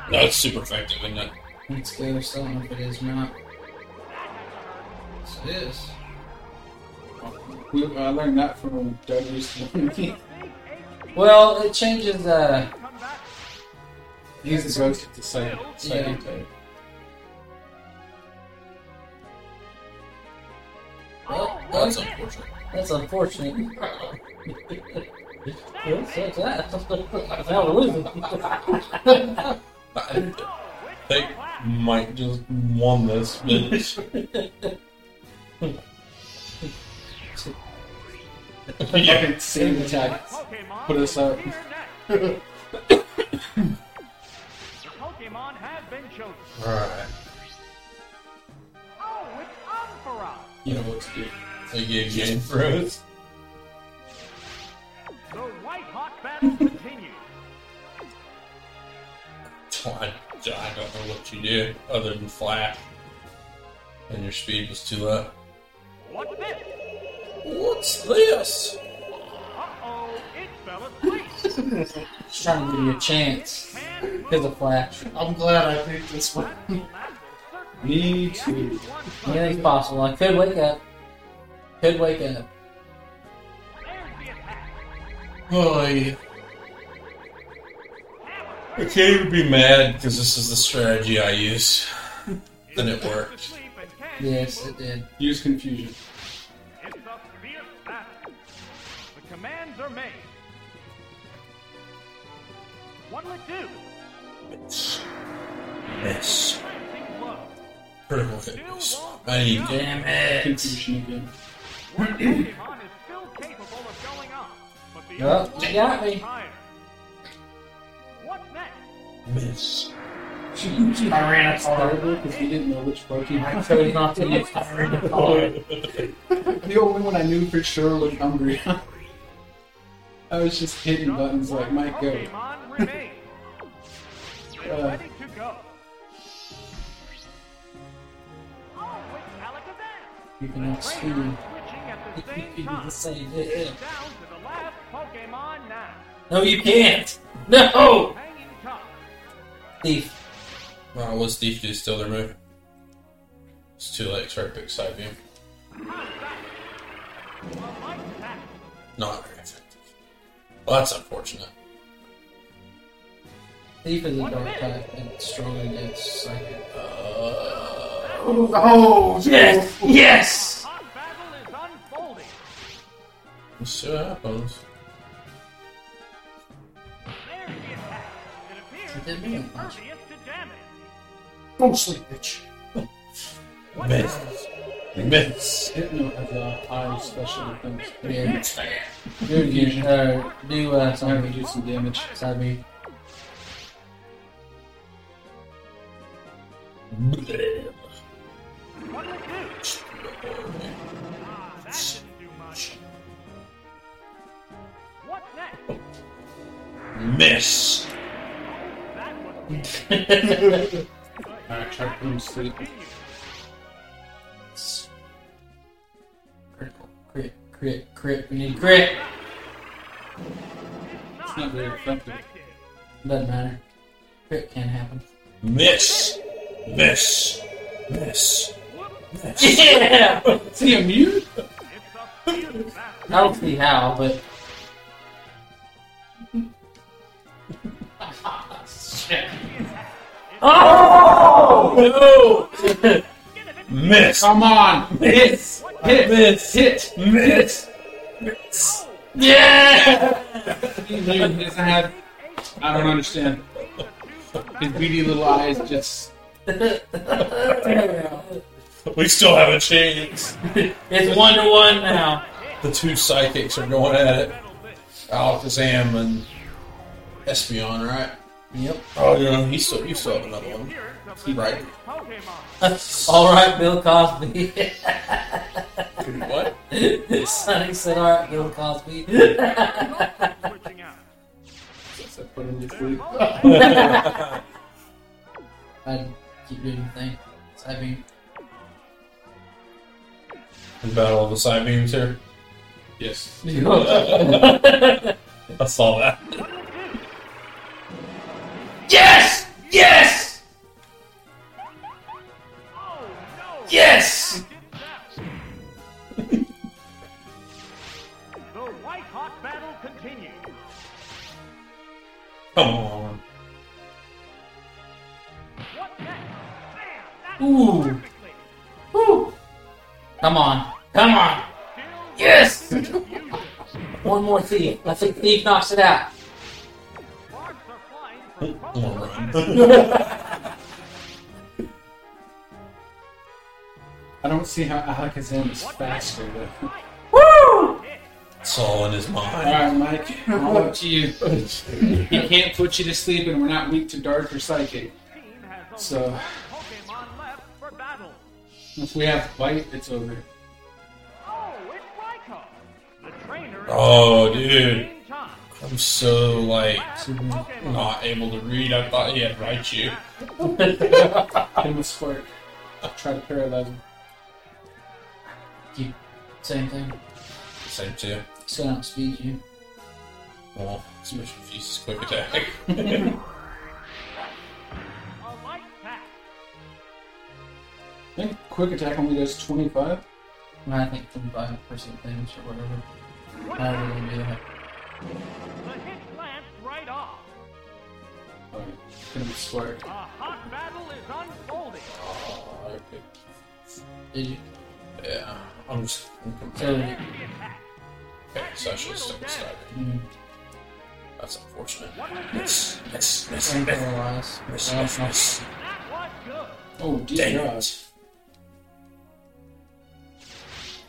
That's super effective, isn't it? Let's go. I don't know if it is not. Yes, it is. We, I learned that from Douglas. *laughs* Well, it changes. Uh, Come back. Use the ghost to psychic, psychic Yeah. type. Well, Well, that's unfortunate. that's unfortunate. Well, so it's that. Now we're losing. I think might just won this, but yeah. Fucking *laughs* same attack. Pokemon Put us up. the Pokemon has been chosen. Alright. Oh, it's Ampharos. You know what to do. They gave game froze. The white hot battle continues. I, I don't know what you do other than flash. And your speed was too low. What's this? What's this? Uh-oh, it fell asleep. *laughs* Just trying to give you a chance. Can Because of Flash. I'm glad I picked this one. Battle map will certainly Me make the action too. one-sided. Anything's possible. I could wake up. Could wake up. There's the. Boy. I can't even be mad because this is the strategy I use. And it worked. Asleep and can't Yes, it did. Use confusion. It's a fierce battle. The commands are made. What'll it do? Miss. Glancing blow. Critical hit. I need Damn it. Confusion again. One Pokemon is still capable of going on, but the Well, other you got one me. is higher. What's next? miss. Tyrannosaurus. because we didn't know which Pokemon. I chose not to use Tyrannosaurus. *laughs* The only one I knew for sure was Umbreon. *laughs* I was just hitting buttons like One Mike go. Pokemon remains. *laughs* Get Uh. ready to go. Oh, it's Alakazam. You can have Trainer You can do time. the same. It's down to the last Pokemon. No, you can't. No. Thief. Uh, what's Thief do still their move? It's too late. Sorry, big Psybeam. A light attack. Not very effective. Well, that's unfortunate. Thief is a dark type and it's strong against psychic. Uh, Oh, Yes! Yes! Let's see what happens. There's the attack. It appears It did me a impervious bunch. to damage. Don't sleep, bitch. Miss. Miss. Hypno has a high special defense. Yeah. Do again. Uh, do uh, So to something. do some damage. Side B. Miss. That was Alright, try to put him to sleep. Critical. Crit. Crit. Crit. We need crit. It's not very effective. Doesn't matter. Crit can happen. Miss. Miss. Miss. Miss. Yeah! *laughs* Is he immune? I don't see how, but. Oh! No! Miss. Come on! Miss! Hit! Miss. Hit! Miss. Miss. Yeah! He doesn't have. I don't understand. His beady little eyes just. We still have a chance. it's one to one now. The two psychics are going at it. Alakazam and Espeon, right? Yep. Oh, yeah. He still, you still have another one. He's right. *laughs* All right, Bill Cosby. What? *laughs* Sonny said, "All right, Bill Cosby." Switching put him to sleep. I keep doing the thing. I mean, Battle of the Psybeams here. Yes. *laughs* I saw that. Yes, yes, yes. The white hot battle continues. Come on. What next? Bam! That Ooh. Come on, come on. Yes. *laughs* One more thief. I think thief knocks it out. I don't see how Alakazam is faster though. Woo! It's all in his mind. Alright, Mike, all up to you. He can't put you to sleep, and we're not weak to dark or psychic. Team has only So- one Pokemon left for battle. If we have fight, it's over. Oh, it's Raikou. The trainer. Oh, dude. Same time. I'm so, like, not able to read. I thought he had Raichu. Hit *laughs* him with Spark. Try to paralyze him. Keep same thing. Same too. Still outspeed you. Well, especially if he uses quick attack. A light *laughs* attack. I think quick attack only does 25. I think twenty-five percent damage or whatever. However they do that. The hit glanced right off. Alright, hit him with Spark. A hot battle is unfolding. Oh, okay. Yeah, I'm just. I'm So, comparing. There's. Okay, so I should have stuck with Starter. mm, That's unfortunate. What was Miss, miss, miss, miss, miss, miss, miss. That was good. Oh, dear Dang God. it.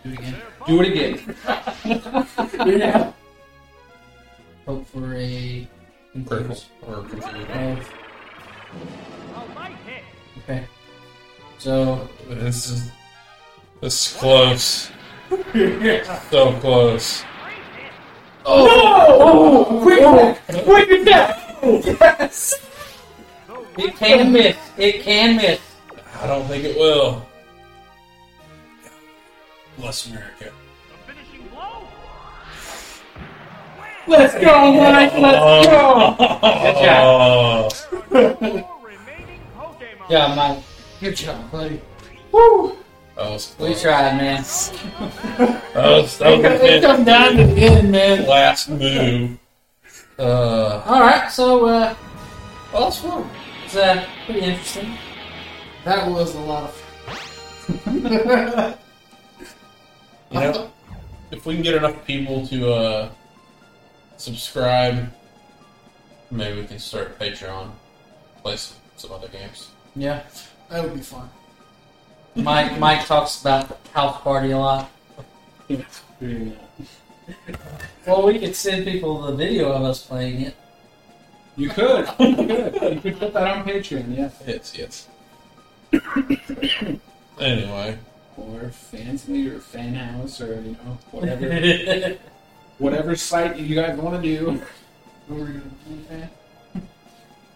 Do it again. Do it again. *laughs* *laughs* yeah. Hope for a Purple or confused. of A light hit. okay. So This is this is close. *laughs* so close. Oh! Great hit. Oh, oh, quick, quick attack! Yes. It can miss. It can miss. I don't think it will. Bless America. Let's go, Mike. Let's go. Good job. Four. Yeah, Mike. Good job, buddy. Woo. That was We tried, man. That was, that was It the come down to the end, man. last move. Uh, All right, so uh, well, that's fun. it's uh, pretty interesting. That was a lot of fun. *laughs* You know, if we can get enough people to uh, subscribe, maybe we can start Patreon, play some, some other games. Yeah. that would be fun. Mike Mike talks about House Party a lot. Well, we could send people the video of us playing it. You could. You could. You could put that on Patreon, yeah. Yes, yes. anyway, Or Fansly or Fan House or, you know, whatever *laughs* whatever site you guys want to do. What were you gonna do, man?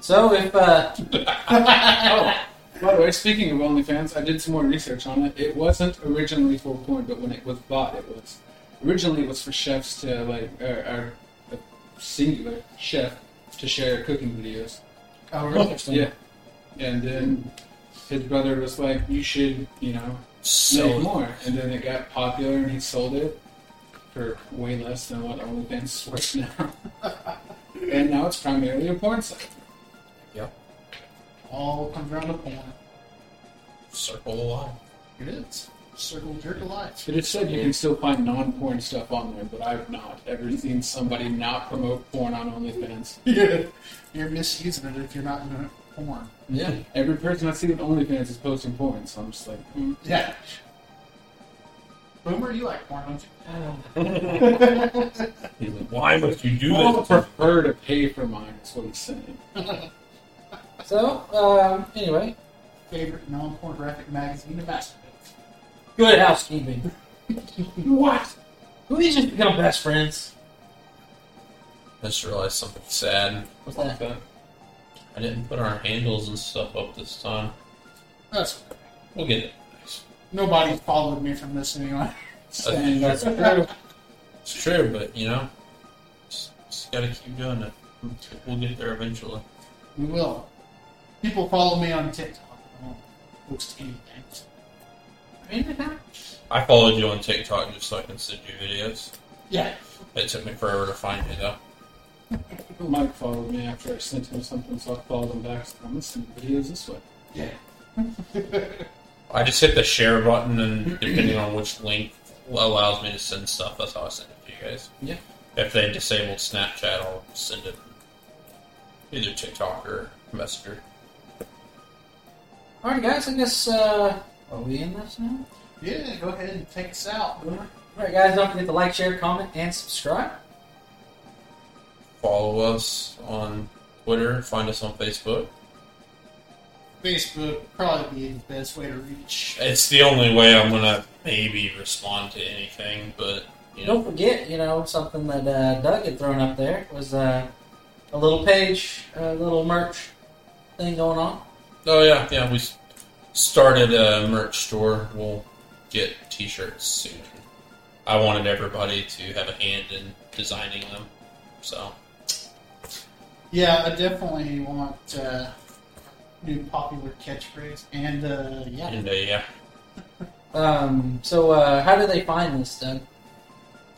so if uh, *laughs* Oh, by the way, speaking of OnlyFans, I did some more research on it. It wasn't originally for porn, but when it was bought, it was. Originally, it was for chefs to, like, or, or a singular chef to share cooking videos. Oh, really? Yeah. And then his brother was like, you should, you know, make more. And then it got popular and he sold it for way less than what OnlyFans is worth now. *laughs* and now it's primarily a porn site. Yep. All comes around to porn. circle the line. It is. Circle jerk of life. It is said you can still find non-porn stuff on there, but I've not ever seen somebody not promote porn on OnlyFans. *laughs* Yeah. You're misusing it if you're not doing porn. yeah, Every person I see with OnlyFans is posting porn, so I'm just like, hmm. Yeah. Boomer, you like porn, don't? *laughs* He's like, Why must you do I would this? prefer to pay for mine. Is what he's saying. *laughs* So um, anyway, Favorite non-pornographic magazine to masturbate. good housekeeping. *laughs* What? We just become best friends. I just realized something sad. What's that? I didn't put our handles and stuff up this time. That's We'll get it. Next. nobody followed me from this anyway. *laughs* And that's true. It's true, but you know, just, just gotta keep doing it. We'll get there eventually. We will. People follow me on TikTok. I don't post anything. I followed you on TikTok just so I can send you videos. Yeah. It took me forever to find you though. Mike followed me after I sent him something, so I followed him back. So I'm listening to videos this way. Yeah. *laughs* I just hit the share button, and *clears throat* depending on which link allows me to send stuff, that's how I send it to you guys. Yeah. If they disabled Snapchat, I'll send it either TikTok or Messenger. All right, guys. I guess uh, are we in this now? Yeah, go ahead and take us out. Boomer. All right, guys. Don't forget to like, share, comment, and subscribe. Follow us on Twitter. Find us on Facebook. Facebook would probably be the best way to reach. It's the only way I'm gonna maybe respond to anything, but you know, Don't forget, you know, something that uh, Doug had thrown up there was uh, a little page, a little merch thing going on. oh yeah, yeah, we started a merch store. We'll get T-shirts soon. I wanted everybody to have a hand in designing them, so Yeah, I definitely want uh, new popular catchphrase. And uh, yeah, and uh, yeah, *laughs* Um, so, uh, how do they find this, Doug?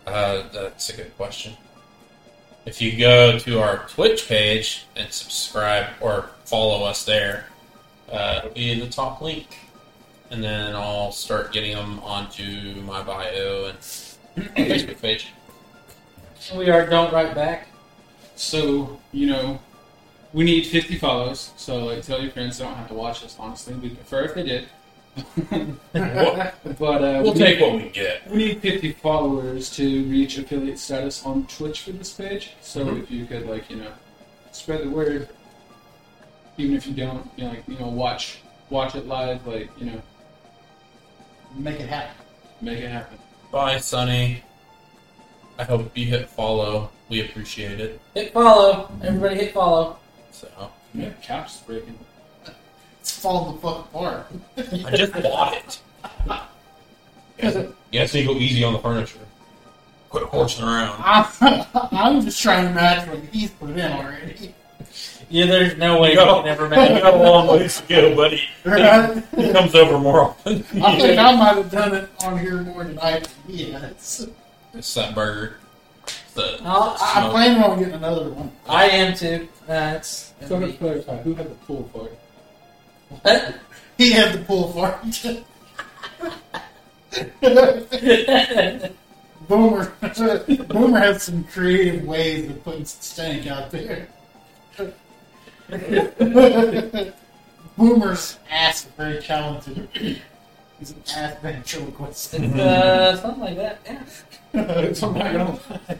uh, that's a good question. If you go to our Twitch page and subscribe or follow us there, uh, it'll be in the top link. And then I'll start getting them onto my bio and *clears throat* Facebook page. We are Don't Write Back. So, you know, we need 50 follows. So, like, tell your friends they don't have to watch us, honestly. We prefer if they did. *laughs* But uh, we'll we, take what we get. we need 50 followers to reach affiliate status on Twitch for this page. So Mhm. if you could, like, you know, spread the word, even if you don't, you know, like, you know, watch watch it live, like, you know, Make it happen. make it happen. Bye, Sonny. I hope you hit follow. We appreciate it. Hit follow. Everybody hit follow. So Yeah, couch is breaking. It's falling the fuck apart. I just bought it. Yeah, *laughs* yeah, so you go easy on the furniture. Quit horsing around. *laughs* I'm, I'm just trying to match what he's put in already. Yeah, there's no way You we got, can ever *laughs* you got a long ways to go, buddy. I He comes over more often. I think I might have done it on here more than I he has. It's that burger. It's the I'll- I, I'm smoke. planning on getting another one. I am too. That's So to clarify, who had the pool for it? what? *laughs* He had the pull for it. *laughs* Boomer, *laughs* Boomer has some creative ways of putting stank out there. Boomer's ass is very talented. *clears throat* He's an ass ventriloquist. It's, uh, something like that. Yeah. so I'm not gonna lie.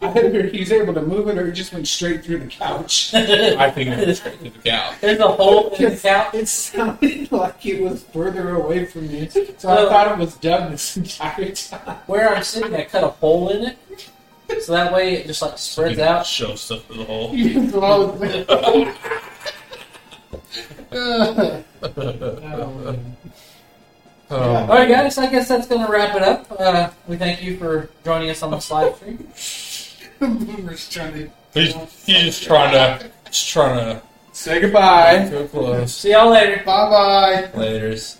*laughs* Either he's able to move it or he just went straight through the couch. *laughs* I think it was straight to the cow. There's a hole in the couch. It sounded *laughs* like it was further away from me, so I thought it was Doug this entire time. Where I'm sitting, I cut a hole in it, so that way it just like spreads You out. Show stuff to the hole. That's what I was thinking. Oh. All right, guys. I guess that's going to wrap it up. Uh, we thank you for joining us on this live stream. Boomer's trying to. He's, he's just trying to, just trying Say goodbye. to go close. See y'all later. Bye bye. Later's.